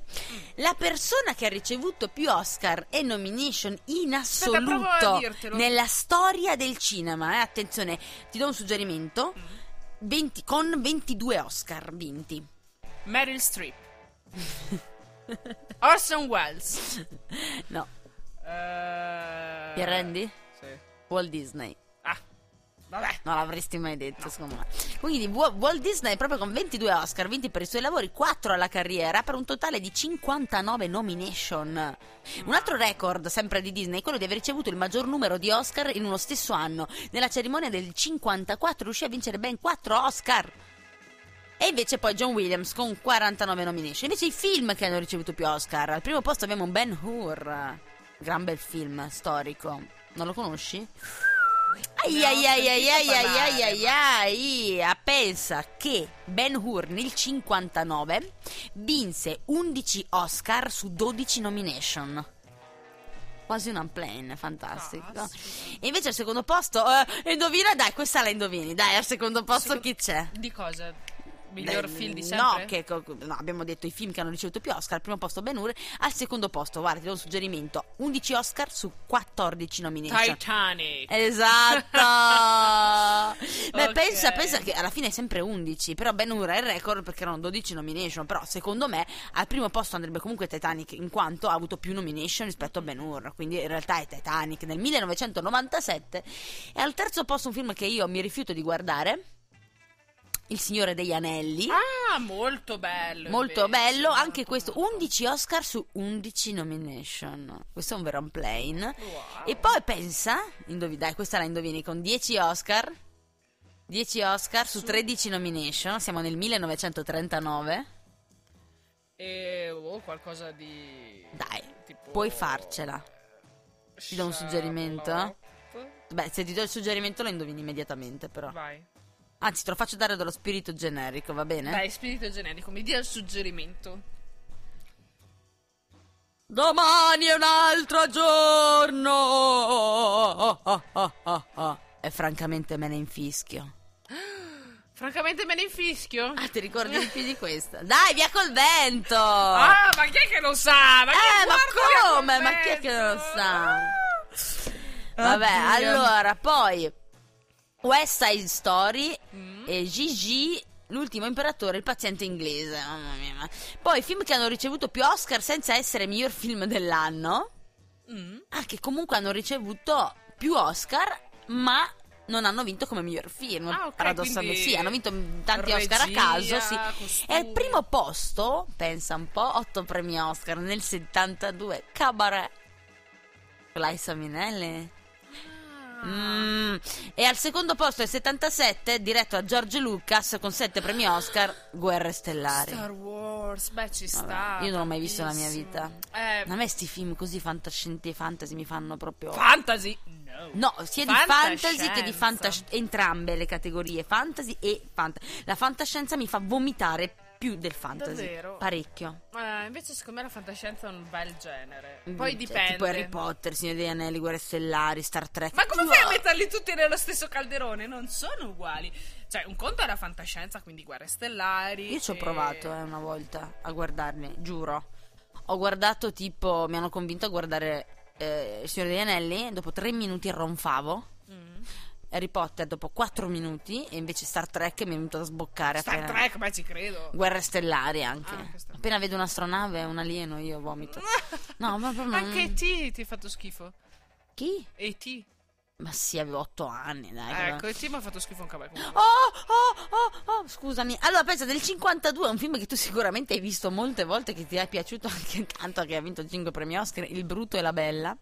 La persona che ha ricevuto più Oscar e nomination in Aspetta, assoluto dirtelo. nella storia del cinema, eh, attenzione, ti do un suggerimento, Mm. 20 con 22 Oscar vinti. Meryl Streep. Orson Welles. No, Eh... ti arrendi? Sì. Walt Disney. Vabbè. Non l'avresti mai detto, secondo me. Quindi Wa- Walt Disney proprio con 22 Oscar vinti per i suoi lavori, 4 alla carriera, per un totale di 59 nomination. Un altro record, sempre di Disney, è quello di aver ricevuto il maggior numero di Oscar in uno stesso anno. Nella cerimonia del 54 riuscì a vincere ben 4 Oscar. E invece poi John Williams con 49 nomination. Invece i film che hanno ricevuto più Oscar. Al primo posto abbiamo Ben Hur. Gran bel film storico. Non lo conosci? Ai ai ai ai ai ai ai ai ai Ah, Pensa che Ben Hur nel 59 vinse 11 Oscar su 12 nomination. Quasi un unplane, fantastico. E invece al secondo posto, eh, indovina, dai, questa la indovini. Dai, al secondo posto chi c'è? Di cosa? Miglior film di No, sempre? che, co- no, abbiamo detto i film che hanno ricevuto più Oscar. Al primo posto Ben Hur, al secondo posto, guarda, ti do un suggerimento: 11 Oscar su 14 nomination. Titanic. Esatto. Beh, Ok. pensa, pensa che alla fine è sempre 11. Però Ben Hur è il record perché erano 12 nomination. Però secondo me al primo posto andrebbe comunque Titanic in quanto ha avuto più nomination rispetto a Ben Hur. Quindi in realtà è Titanic nel 1997. E al terzo posto un film che io mi rifiuto di guardare. Il Signore degli Anelli. Ah, molto bello. Molto invece, bello, molto, anche questo. molto. 11 Oscar su 11 nomination. Questo è un vero unplane. Wow. E poi pensa, indovi- dai, questa la indovini con 10 Oscar. 10 Oscar su 13 nomination. Siamo nel 1939. E oh, qualcosa di. Dai, tipo- puoi farcela. Ti do un suggerimento? Beh, se ti do il suggerimento lo indovini immediatamente, però. Vai. Anzi, te lo faccio dare dallo spirito generico, va bene? Dai, spirito generico, mi dia il suggerimento. Domani è un altro giorno. Oh, oh, oh, oh. E francamente me ne infischio. Francamente me ne infischio. Ah, ti ricordi di più di questa? Dai, via col vento! Ah, ma chi è che lo sa? Ma eh, ma come? Ma chi è che non lo sa? Ah. Vabbè, Oddio. allora, poi West Side Story Mm. e Gigi, l'ultimo imperatore, il paziente inglese. Mamma mia. Poi film che hanno ricevuto più Oscar senza essere miglior film dell'anno. Mm. Ah, che comunque hanno ricevuto più Oscar, ma non hanno vinto come miglior film. Ah, ok, paradossalmente, sì, hanno vinto tanti Oscar a regia, caso. Sì. E al primo posto, pensa un po', 8 premi Oscar nel 72, Cabaret. Liza Minnelli. Mm. E al secondo posto, nel 77, diretto da George Lucas con 7 premi Oscar, Guerre Stellari. Star Wars, beh, ci Vabbè, sta. io non l'ho mai visto nella mia vita. Eh, A me sti film così fantascienti e fantasy mi fanno proprio... fantasy. No. Sia di fantasy che di fantascienza. Entrambe le categorie, fantasy e fantasy. La fantascienza mi fa vomitare più del fantasy. Davvero? Parecchio. Eh, invece secondo me la fantascienza è un bel genere. Poi Cioè, dipende. Tipo Harry Potter, Signore degli Anelli, Guerre Stellari, Star Trek. Ma come Tipo- fai a metterli tutti nello stesso calderone? Non sono uguali. Cioè, un conto è la fantascienza, quindi guerre stellari. Io ci ho e- provato eh, una volta a guardarli, giuro. Ho guardato tipo, mi hanno convinto a guardare eh, Il Signore degli Anelli, dopo tre minuti ronfavo. Mm. Harry Potter dopo quattro minuti e invece Star Trek mi è venuto a sboccare. Star appena- Trek, beh, ci credo. Guerre stellari anche. Ah, Appena vedo un'astronave, un alieno, io vomito. No, ma proprio. Anche E.T. ti ha fatto schifo. Chi? E.T. Ma sì, avevo otto anni, dai. Ecco, E.T. mi ha fatto schifo anche a me. comunque. Oh, oh, oh, oh, scusami. Allora, pensa, del 52 è un film che tu sicuramente hai visto molte volte, che ti è piaciuto anche tanto che ha vinto 5 premi Oscar, Il brutto e la bella.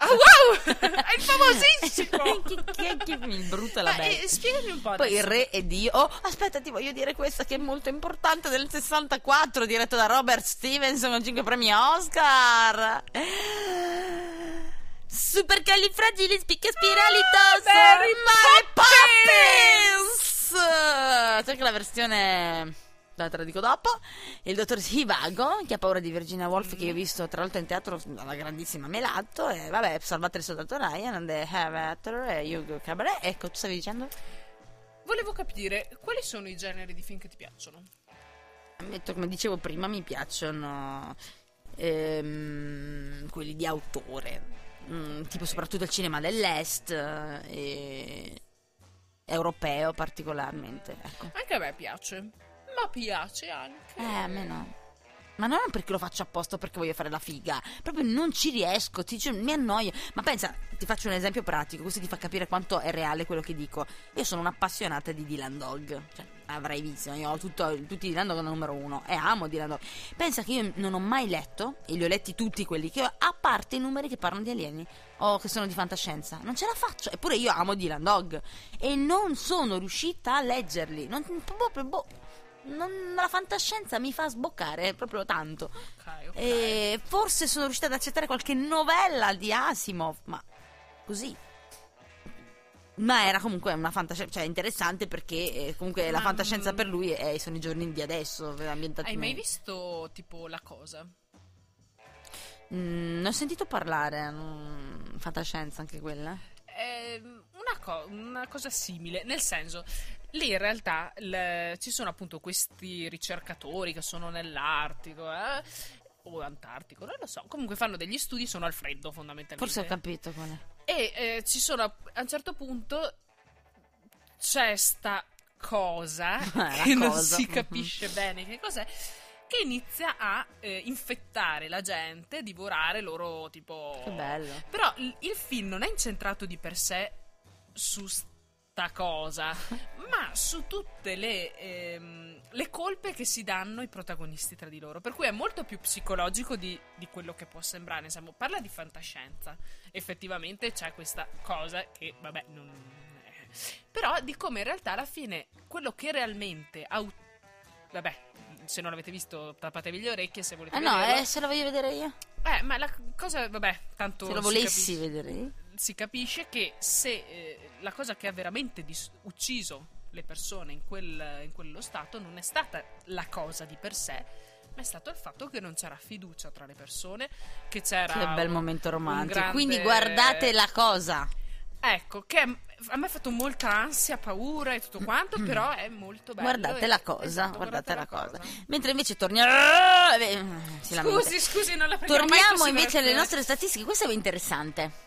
Ah, wow! è il famosissimo! chi è chi Il brutto e la Ma, bella? eh, spiegami un po' Poi il adesso. re e Dio. Oh, aspetta, ti voglio dire questa che è molto importante del 64, diretto da Robert Stevenson con 5 premi Oscar. Supercalifragilisticexpialitoso. Mary Mary Poppins! C'è anche la versione te la dico dopo. Il dottor Sivago, che ha paura di Virginia Woolf, che io ho visto tra l'altro in teatro dalla grandissima Melato. E vabbè, salvate il soldato Ryan, and the have actor, e Hugo Cabaret. Ecco, tu stavi dicendo? Volevo capire quali sono i generi di film che ti piacciono. Ammetto, come dicevo prima, mi piacciono ehm, quelli di autore, Mm, tipo soprattutto il cinema dell'est eh, e europeo particolarmente. Ecco. Anche a me piace, ma piace anche. Eh, a me no. Ma non perché lo faccio apposta perché voglio fare la figa, proprio non ci riesco, ti giuro, mi annoio. Ma pensa, ti faccio un esempio pratico, così ti fa capire quanto è reale quello che dico. Io sono un'appassionata di Dylan Dog, cioè avrai visto, io ho tutto, tutti Dylan Dog numero uno e amo Dylan Dog. Pensa che io non ho mai letto, e li ho letti tutti quelli che ho, a parte i numeri che parlano di alieni o che sono di fantascienza. Non ce la faccio, eppure io amo Dylan Dog e non sono riuscita a leggerli. Non, proprio, boh, non- la fantascienza mi fa sboccare proprio tanto. Ok, ok. E forse sono riuscita ad accettare qualche novella di Asimov, ma così. Ma era comunque una fantascienza, cioè interessante perché eh, comunque la fantascienza mm, per lui è, sono i giorni di adesso, ambientati Hai mai visto tipo La Cosa? Mm, ne ho sentito parlare, mm, fantascienza anche quella. È una, co- una cosa simile, nel senso, lì in realtà il- ci sono appunto questi ricercatori che sono nell'Artico eh, o Antartico, non lo so, comunque fanno degli studi, sono al freddo fondamentalmente. Forse ho capito qual è. E eh, ci sono a un certo punto c'è sta cosa La che non cosa, si mhm. capisce bene che cos'è che inizia a eh, infettare la gente, divorare loro tipo Che bello. Però il, il film non è incentrato di per sé su sta cosa, ma su tutte le, ehm, le colpe che si danno i protagonisti tra di loro. Per cui è molto più psicologico di, di quello che può sembrare. Insomma, parla di fantascienza. Effettivamente c'è questa cosa che, vabbè, non. eh. Però di come in realtà alla fine quello che realmente. au- vabbè, se non l'avete visto, tappatevi le orecchie se volete Eh no, eh, se lo voglio vedere io. Eh, ma la cosa, vabbè, tanto Se lo si volessi vedere io. Si capisce che se eh, la cosa che ha veramente dis- ucciso le persone in, quel- in quello stato non è stata la cosa di per sé, ma è stato il fatto che non c'era fiducia tra le persone, che c'era... Che bel momento romantico. grande- Quindi guardate la cosa. Ecco, che a me ha fatto molta ansia, paura e tutto quanto, però è molto bello. Guardate e- la cosa, esatto, guardate la cosa. cosa. Mentre invece torniamo. eh, si lamenta. Scusi, scusi, non la prendiamo Torniamo invece alle nostre statistiche. Questo è interessante.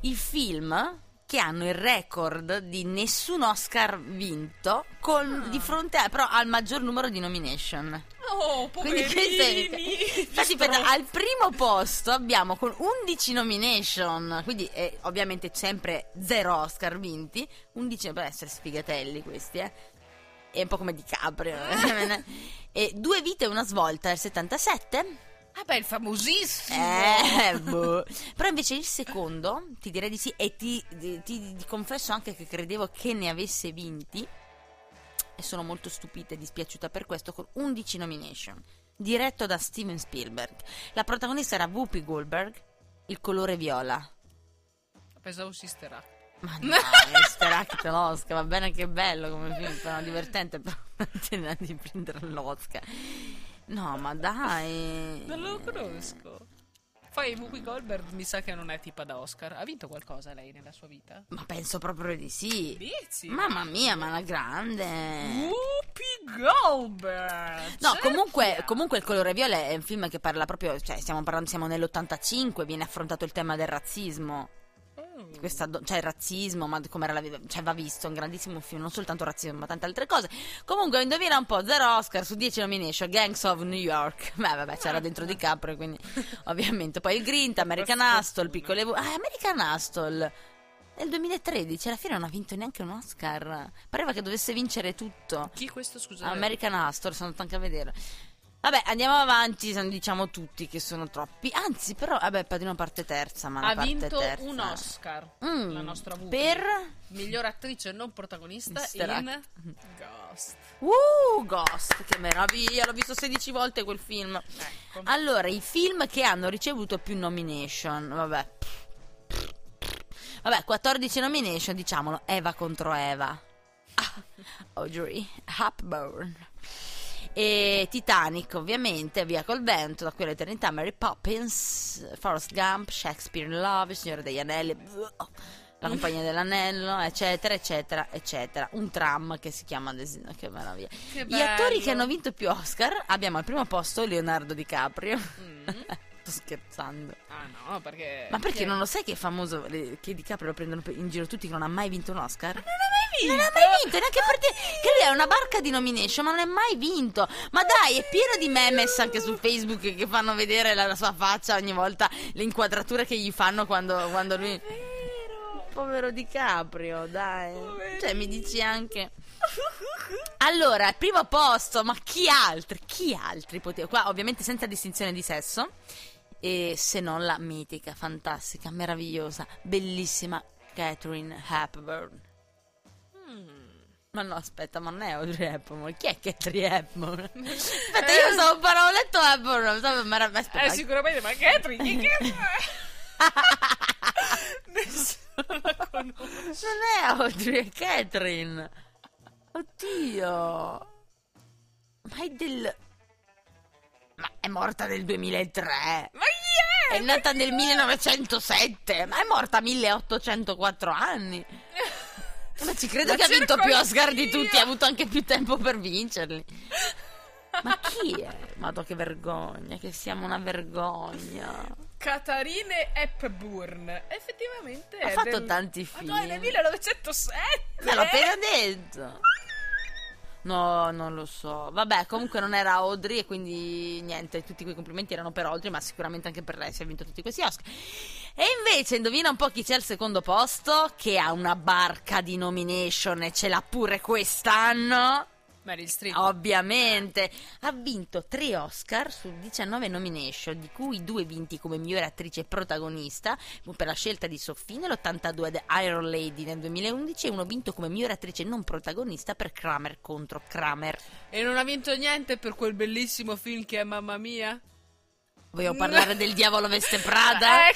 I film che hanno il record di nessun Oscar vinto con- Ah. di fronte a, però al maggior numero di nomination. Oh, Quindi poverini! questo è- Infatti, aspetta, al primo posto abbiamo con 11 nomination, quindi eh, ovviamente sempre zero Oscar vinti, 11 per essere sfigatelli questi, eh. È un po' come DiCaprio. eh. e due vite e una svolta del 77. Ah beh, il famosissimo! Eh, boh. Però invece il secondo, ti direi di sì, e ti, ti- ti- confesso anche che credevo che ne avesse vinti, e sono molto stupita e dispiaciuta per questo, con 11 nomination, diretto da Steven Spielberg. La protagonista era Whoopi Goldberg, il colore viola. Pensavo Sister Act. Ma no, Mr. Act l'Oscar, va bene che bello come film, però divertente, però non di prendere l'Oscar. No, ma dai. Non lo conosco. Poi Whoopi Goldberg mi sa che non è tipa da Oscar. Ha vinto qualcosa lei nella sua vita? Ma penso proprio di sì. Dici? Mamma mia, ma la grande. Whoopi Goldberg! No, comunque, comunque il colore viola è un film che parla proprio, cioè stiamo parlando, siamo nell'85, viene affrontato il tema del razzismo. Questa cioè il razzismo, ma come era la vita, cioè va visto, un grandissimo film, non soltanto razzismo, ma tante altre cose. Comunque, indovina un po', 0 Oscar su 10 nomination, Gangs of New York. Beh, vabbè, c'era dentro DiCaprio, quindi ovviamente. Poi il Grint, American Hustle, piccole vu- Ah, American Hustle. Nel 2013, alla fine non ha vinto neanche un Oscar. Pareva che dovesse vincere tutto. Chi questo, scusa? American Hustle, sono andato anche a vedere. Vabbè, andiamo avanti, diciamo tutti che sono troppi. Anzi, però, vabbè, Padrino parte terza, ma Ha vinto terza. un Oscar. Mm, La nostra Whoopi. Per Miglior attrice non protagonista Mr. in Ghost. Uh, Ghost, che meraviglia, l'ho visto 16 volte quel film. Ecco. Allora, i film che hanno ricevuto più nomination, vabbè. Vabbè, 14 nomination, diciamolo, Eva contro Eva. Ah, Audrey Hepburn. E Titanic, ovviamente, Via col vento, Da quella eternità, Mary Poppins, Forrest Gump, Shakespeare in Love, Il Signore degli Anelli, La Compagnia dell'Anello, eccetera, eccetera, eccetera. Un tram che si chiama Desino, che meraviglia. Che Gli attori che hanno vinto più Oscar, abbiamo al primo posto Leonardo DiCaprio. Mm. Sto scherzando. Ah no, perché... Ma perché non lo sai che è famoso che DiCaprio lo prendono in giro tutti che non ha mai vinto un Oscar? Non ha mai vinto! Non ha mai vinto, neanche per te. Che lui è una barca di nomination, ma non è mai vinto. Ma dai, è pieno di memes anche su Facebook che fanno vedere la, la sua faccia ogni volta, le inquadrature che gli fanno quando, quando lui. Vero! Povero DiCaprio, dai. Cioè, mi dici anche. Allora, al primo posto, ma chi altri? Chi altri poteva? Qua, ovviamente, senza distinzione di sesso. E se non la mitica, fantastica, meravigliosa, bellissima Catherine Hepburn. Ma no, aspetta, ma non è Audrey Hepburn. Chi è Catherine Hepburn? Aspetta, io stavo parlando, ho letto Hepburn. stavo- ma aspetta, Eh, sicuramente, ma Catherine, chi che... Nessuno la conosce. Non è Audrey, è Catherine. Oddio. Ma è del... Ma è morta nel 2003. Ma chi è? È nata nel 1907. Ma è morta a 1804 anni. Ma ci credo Ma che ha vinto più Oscar di tutti. Ha avuto anche più tempo per vincerli. Ma chi è? Madò che vergogna, che siamo una vergogna. Catarine Hepburn. Effettivamente Ha è fatto del- tanti Ma film. no, è del 1907. Me l'ho appena detto. No, non lo so. Vabbè, comunque non era Audrey e quindi niente, tutti quei complimenti erano per Audrey, ma sicuramente anche per lei si ha vinto tutti questi Oscar. E invece indovina un po' chi c'è al secondo posto, che ha una barca di nomination e ce l'ha pure quest'anno. Meryl Streep. Ovviamente ha vinto 3 Oscar su 19 nomination, di cui due vinti come migliore attrice protagonista per la scelta di Sophie nell'82 The Iron Lady nel 2011 e uno vinto come migliore attrice non protagonista per Kramer contro Kramer. E non ha vinto niente per quel bellissimo film che è Mamma Mia? Vogliamo parlare del Diavolo Veste Prada?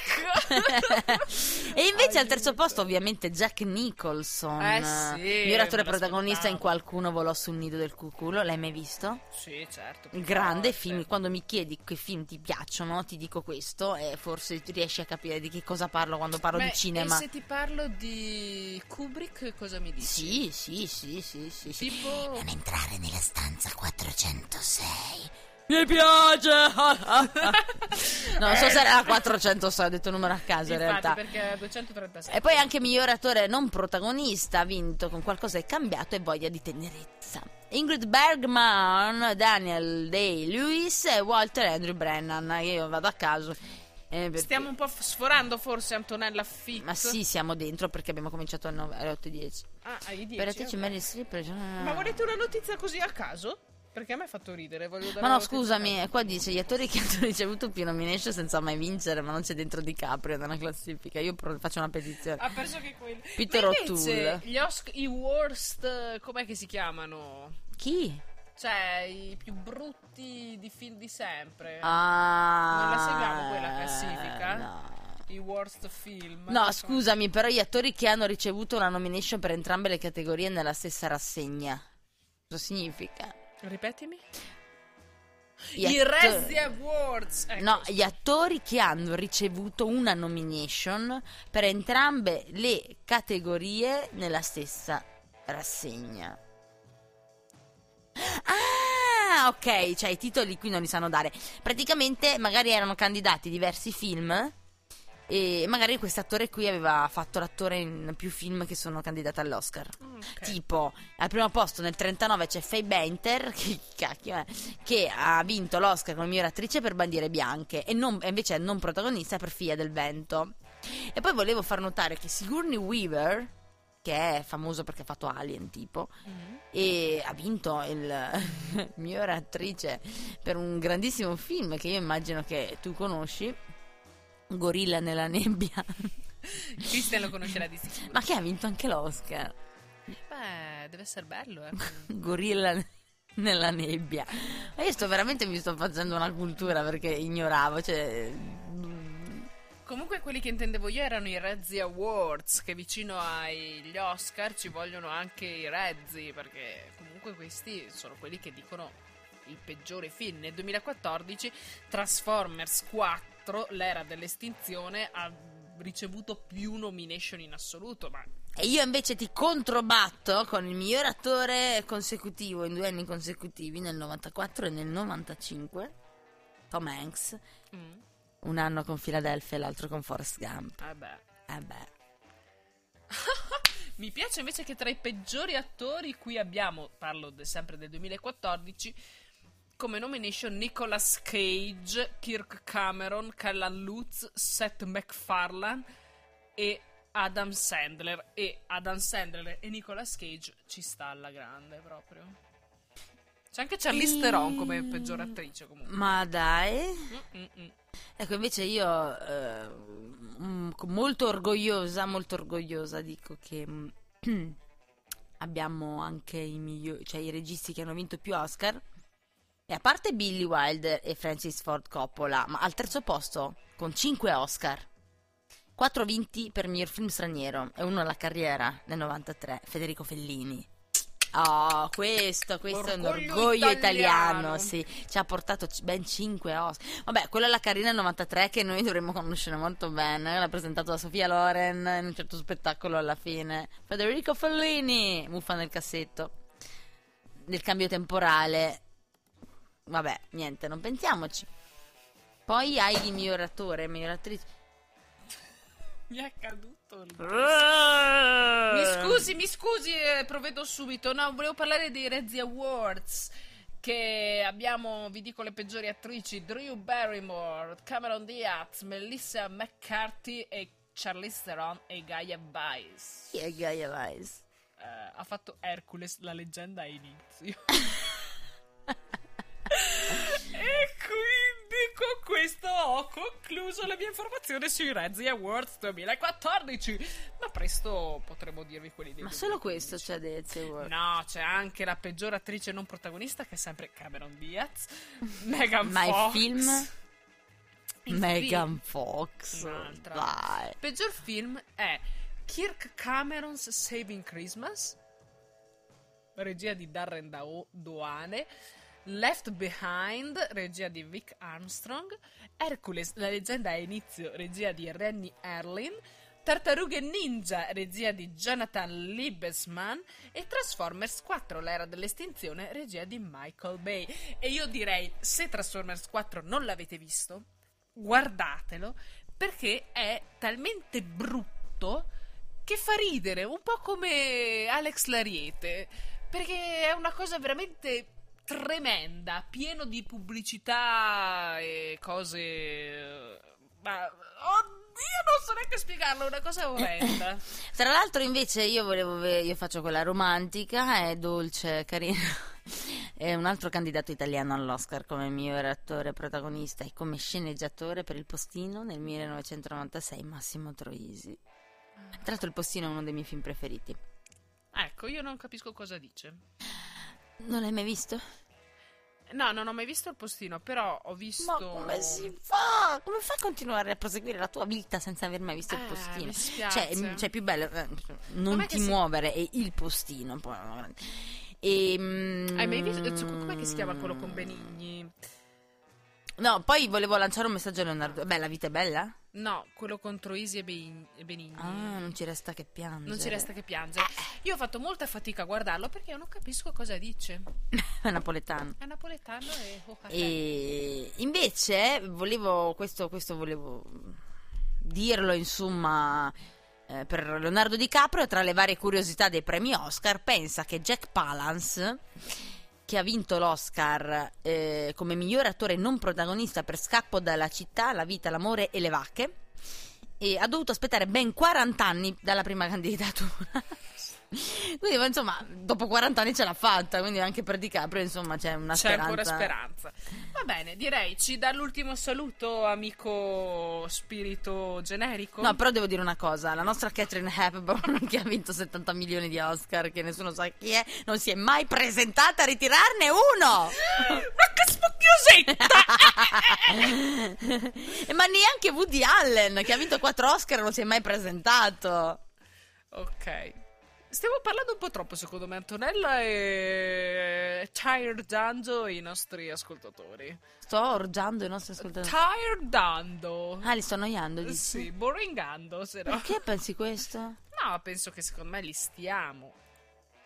Ecco. e invece al terzo posto ovviamente Jack Nicholson, Eh sì, me protagonista in. Qualcuno volò sul nido del cuculo, l'hai mai visto? sì, certo. Grande volte. film, quando mi chiedi che film ti piacciono, ti dico questo e forse riesci a capire di che cosa parlo quando parlo Beh, di cinema. E se ti parlo di Kubrick, cosa mi dici? Sì, sì, sì, sì, sì, sì. Tipo... Non entrare nella stanza 406. Mi piace! non so se era la 406, ho detto un numero a caso in Infatti, realtà. perché è 236. E poi anche miglior attore non protagonista ha vinto con qualcosa è cambiato e voglia di tenerezza. Ingrid Bergman, Daniel Day-Lewis e Walter Andrew Brennan. Io vado a caso. eh, perché- Stiamo un po' f- sforando forse Antonella Fitt. Ma sì, siamo dentro perché abbiamo cominciato alle nove- alle 8.10. Ah, ai 10. Per attrice ok. Meryl Streep. Ma volete una notizia così a caso? Perché a me ha fatto ridere, voglio dare Ma no, scusami, caso. qua dice gli attori che hanno ricevuto più nomination senza mai vincere, ma non c'è dentro DiCaprio nella classifica. Io pro- faccio una petizione. Ha perso che quelli. Peter Ma invece, O'Toole. Gli Oscar, i worst, eh, com'è che si chiamano? Chi? Cioè, i più brutti di film di sempre. Ah, Non la seguiamo quella classifica? No. I worst film. No, scusami, però gli attori che hanno ricevuto una nomination per entrambe le categorie nella stessa rassegna. Cosa significa? Ripetimi. Gli I atto- Razzie Awards. Ecco, No, gli attori che hanno ricevuto una nomination per entrambe le categorie nella stessa rassegna. Ah, ok, cioè i titoli qui non li sanno dare. Praticamente magari erano candidati diversi film e magari quest'attore qui aveva fatto l'attore in più film che sono candidati all'Oscar. Ok. Tipo, al primo posto nel 39 c'è Faye Benter, che cacchio è, che ha vinto l'Oscar come miglior attrice per Bandiere Bianche e, non- e invece è non protagonista per Figlia del Vento. E poi volevo far notare che Sigourney Weaver, che è famoso perché ha fatto Alien tipo, Mm. e ha vinto il miglior attrice per un grandissimo film che io immagino che tu conosci, Gorilla nella nebbia, Christian lo conoscerà di sicuro. ma che ha vinto anche l'Oscar. Beh, deve essere bello, eh. Gorilla nella nebbia. Ma io sto veramente mi sto facendo una cultura perché ignoravo, cioè Comunque quelli che intendevo io erano i Razzie Awards, che vicino agli Oscar ci vogliono anche i Razzi, perché comunque questi sono quelli che dicono il peggiore film nel 2014, Transformers 4, l'era dell'estinzione, ha ricevuto più nomination in assoluto, ma E io invece ti controbatto con il miglior attore consecutivo in due anni consecutivi, nel 94 e nel 95, Tom Hanks. mm, Un anno con Philadelphia e l'altro con Forrest Gump. vabbè. Eh beh. Mi piace invece che tra i peggiori attori qui abbiamo, parlo de- sempre del 2014, come nomination Nicolas Cage, Kirk Cameron, Callan Lutz, Seth MacFarlane e Adam Sandler. E Adam Sandler e Nicolas Cage ci sta alla grande proprio. C'è anche Charlize E- Theron come peggior attrice comunque. Ma dai. Mm-mm-mm. Ecco, invece io eh, mm, molto orgogliosa, molto orgogliosa dico che mm, abbiamo anche i migliori, cioè i registi che hanno vinto più Oscar. E a parte Billy Wilder e Francis Ford Coppola, ma al terzo posto con 5 Oscar. 4 vinti per miglior film straniero e uno alla carriera nel 93, Federico Fellini. Oh, questo, questo è un Orgoglio orgoglio italiano. italiano, sì. Ci ha portato ben 5 Oscar. Vabbè, quello alla carriera nel 93 che noi dovremmo conoscere molto bene. L'ha presentato da Sofia Loren in un certo spettacolo alla fine. Federico Fellini, muffa nel cassetto. Nel cambio temporale. Vabbè, niente, non pensiamoci. Poi hai il miglior attore, miglior attrice. Mi è caduto il... Mi Mi scusi, mi scusi, eh, provvedo subito. No, volevo parlare dei Rezzi Awards. Che abbiamo, vi dico, le peggiori attrici: Drew Barrymore, Cameron Diaz, Melissa McCarthy e Charlize Theron e Gaia Weiss. Chi è Gaia Weiss? Eh, ha fatto Hercules, la leggenda a inizio. e quindi con questo ho concluso la mia informazione sui Razzie Awards 2014. Ma presto potremo dirvi quelli dei Ma solo 2015. questo c'è Dezzi Award. No, c'è anche la peggior attrice non protagonista che è sempre Cameron Diaz, Megan Ma il Fox. film? Il Megan film- Fox. Un'altra. Dai. peggior film è Kirk Cameron's Saving Christmas, regia di Darren Doane, Left Behind, regia di Vic Armstrong, Hercules, la leggenda a inizio, regia di Rennie Erlin, Tartarughe Ninja, regia di Jonathan Liebesman e Transformers 4, l'era dell'estinzione, regia di Michael Bay. E io direi, se Transformers 4 non l'avete visto, guardatelo perché è talmente brutto che fa ridere, un po' come Alex Lariete, perché è una cosa veramente tremenda, pieno di pubblicità e cose... Ma... Oddio, non so neanche spiegarlo, è una cosa orrenda. Tra l'altro, invece, io volevo io faccio quella romantica, è dolce, carina. È un altro candidato italiano all'Oscar come miglior attore protagonista e come sceneggiatore per il postino nel 1996, Massimo Troisi. Tra l'altro, il postino è uno dei miei film preferiti. Ecco, io non capisco cosa dice. Non l'hai mai visto? No, non ho mai visto il postino, però ho visto... Ma come si fa? Come fai a continuare a proseguire la tua vita senza aver mai visto il Eh, postino? mi spiace. Cioè, cioè, più bello, eh, non Com'è ti che si- muovere, è il postino. E, mm, Hai mai visto... cioè, Com'è che si chiama quello con Benigni? No, poi volevo lanciare un messaggio a Leonardo. Beh, la vita è bella? No, quello contro Isi e Benigni. Ah, non ci resta che piangere. Non ci resta che piangere. Io ho fatto molta fatica a guardarlo perché io non capisco cosa dice. È napoletano. È napoletano e... oh. E invece volevo questo, questo volevo dirlo insomma eh, per Leonardo DiCaprio tra le varie curiosità dei premi Oscar pensa che Jack Palance che ha vinto l'Oscar eh, come miglior attore non protagonista per Scappo dalla città, la vita, l'amore e le vacche. E ha dovuto aspettare ben 40 anni dalla prima candidatura quindi insomma dopo 40 anni ce l'ha fatta quindi anche per DiCaprio insomma c'è una C'è speranza ancora speranza. Va bene, direi ci dà l'ultimo saluto, amico spirito generico. No, però devo dire una cosa: la nostra Catherine Hepburn, che ha vinto 70 milioni di Oscar, che nessuno sa chi è, non si è mai presentata a ritirarne uno! Ma che spocchiosetta! Ma neanche Woody Allen, che ha vinto 4 Oscar, non si è mai presentato. ok. Stiamo parlando un po' troppo, secondo me, Antonella, e tiredando i nostri ascoltatori. Sto orgiando i nostri ascoltatori. Tiredando. Ah, li sto annoiando, dici? Sì, boringando, se no. Perché pensi questo? No, penso che secondo me li stiamo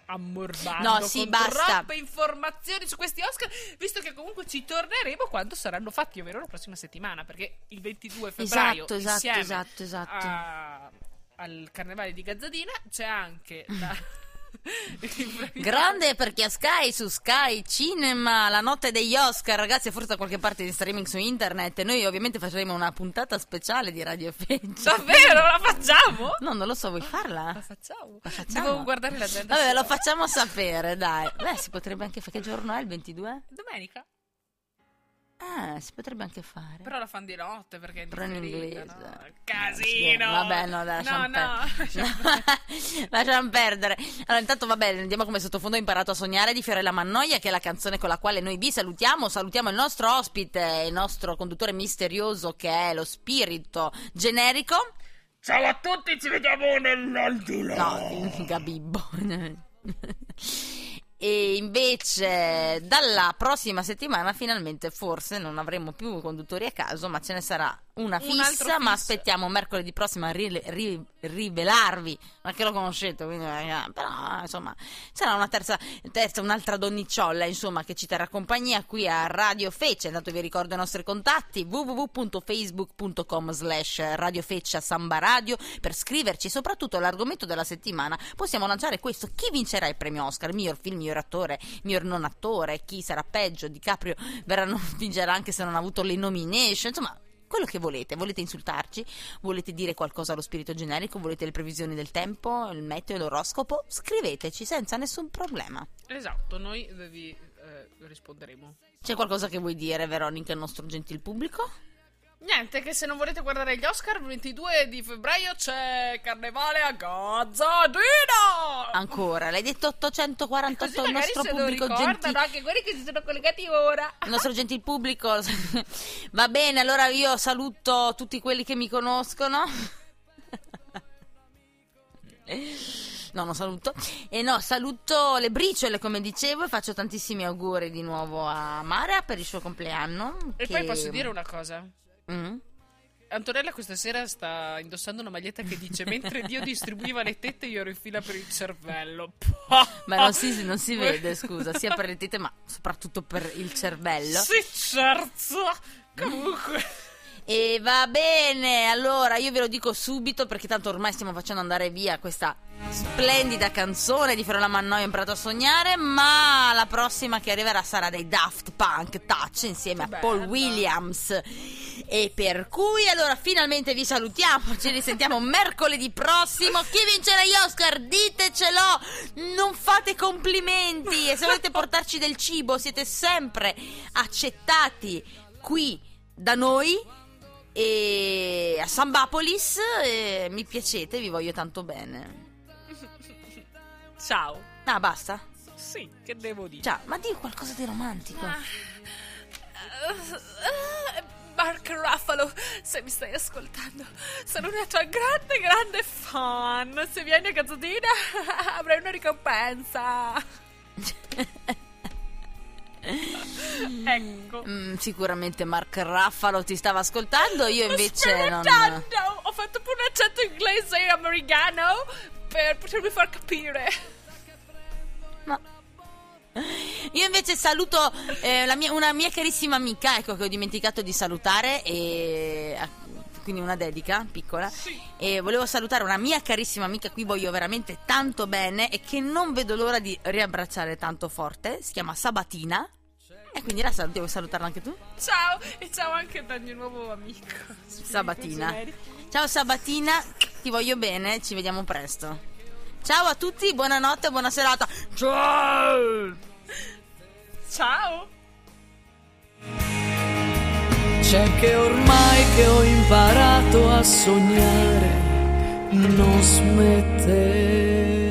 ammorbando No, sì, basta. troppe informazioni su questi Oscar, visto che comunque ci torneremo quando saranno fatti, ovvero la prossima settimana, perché il 22 febbraio Esatto, esatto, esatto, esatto. Al carnevale di Gazzadina c'è anche la Grande perché a Sky, su Sky Cinema, la notte degli Oscar, ragazzi, forse da qualche parte di streaming su internet. Noi ovviamente faremo una puntata speciale di Radio Feccia. Davvero la facciamo? No, non lo so, vuoi La farla? facciamo. La facciamo? Devo guardare l'agenda. Vabbè, lo facciamo sapere, dai. Beh, si potrebbe anche fare. Che giorno è il 22? Domenica. Ah, si potrebbe anche fare. Però la fanno di notte perché è Però in inglese. no? Casino. Vabbè, no, dai, lasciamo no, perdere. lasciamo perdere. Allora, intanto, vabbè, andiamo come sottofondo. Ho imparato a sognare di Fiorella Mannoia, che è la canzone con la quale noi vi salutiamo. Salutiamo il nostro ospite, il nostro conduttore misterioso, che è lo spirito generico. Ciao a tutti, ci vediamo nell'aldilà. No, Gabibbo. E invece dalla prossima settimana finalmente forse non avremo più conduttori a caso, ma ce ne sarà una Un fissa, ma fisso. aspettiamo mercoledì prossimo a ri- ri- rivelarvi, ma che lo conoscete, quindi, eh, però insomma sarà una terza, terza, un'altra donnicciolla insomma che ci terrà compagnia qui a Radio Feccia, intanto vi ricordo i nostri contatti www.facebook.com slash Radio Feccia Samba Radio. Per scriverci soprattutto l'argomento della settimana possiamo lanciare questo, chi vincerà il premio Oscar, miglior film, miglior attore, miglior non attore, chi sarà peggio, DiCaprio verrà non vincerà anche se non ha avuto le nomination, insomma quello che volete, volete insultarci, volete dire qualcosa allo spirito generico, volete le previsioni del tempo, il meteo, l'oroscopo, scriveteci senza nessun problema. Esatto, noi vi eh, risponderemo. C'è qualcosa che vuoi dire, Veronica, al nostro gentil pubblico? Niente, che se non volete guardare gli Oscar, il 22 di febbraio c'è Carnevale a Gazzadina! Ancora, l'hai detto 848 Così al nostro pubblico ricordano gentile. anche quelli che si sono collegati ora. Il nostro gentil pubblico. Va bene, allora io saluto tutti quelli che mi conoscono. No, non saluto. E no, saluto le briciole, come dicevo, e faccio tantissimi auguri di nuovo a Mara per il suo compleanno. E che- poi posso dire una cosa. Mm? Antonella questa sera sta indossando una maglietta che dice mentre Dio distribuiva le tette io ero in fila per il cervello. Ma non si, non si vede, scusa, sia per le tette, ma soprattutto per il cervello. Sì, certo. Comunque. E va bene, allora io ve lo dico subito perché tanto ormai stiamo facendo andare via questa splendida canzone di Fiorella Mannoia ho imparato a sognare, ma la prossima che arriverà sarà dei Daft Punk Touch insieme a. Paul Williams. E per cui allora finalmente vi salutiamo, ci risentiamo mercoledì prossimo. Chi vincerà gli Oscar? Ditecelo! Non fate complimenti e se volete portarci del cibo siete sempre accettati qui da noi e a Sambapolis e mi piacete, vi voglio tanto bene. Ciao. Ah, basta? Sì, che devo dire? Ciao, ma di qualcosa di romantico. Mark Ruffalo, se mi stai ascoltando, sono una tua grande, grande fan. Se vieni a Gazzadina avrai una ricompensa. ecco. Mm, sicuramente Mark Raffalo ti stava ascoltando, io invece non... Ho fatto pure un accento inglese e americano per potermi far capire. Ma- Io invece saluto eh, la mia- una mia carissima amica, ecco che ho dimenticato di salutare, e, ah, quindi una dedica piccola. E volevo salutare una mia carissima amica, a cui voglio veramente tanto bene e che non vedo l'ora di riabbracciare tanto forte. Si chiama Sabatina. E quindi la saluti, vuoi salutarla anche tu? Ciao e ciao anche dal mio nuovo amico. Sabatina. Ciao Sabatina, ti voglio bene, ci vediamo presto. Ciao a tutti, buonanotte, buona serata. Ciao! Ciao! C'è che ormai che ho imparato a sognare, non smette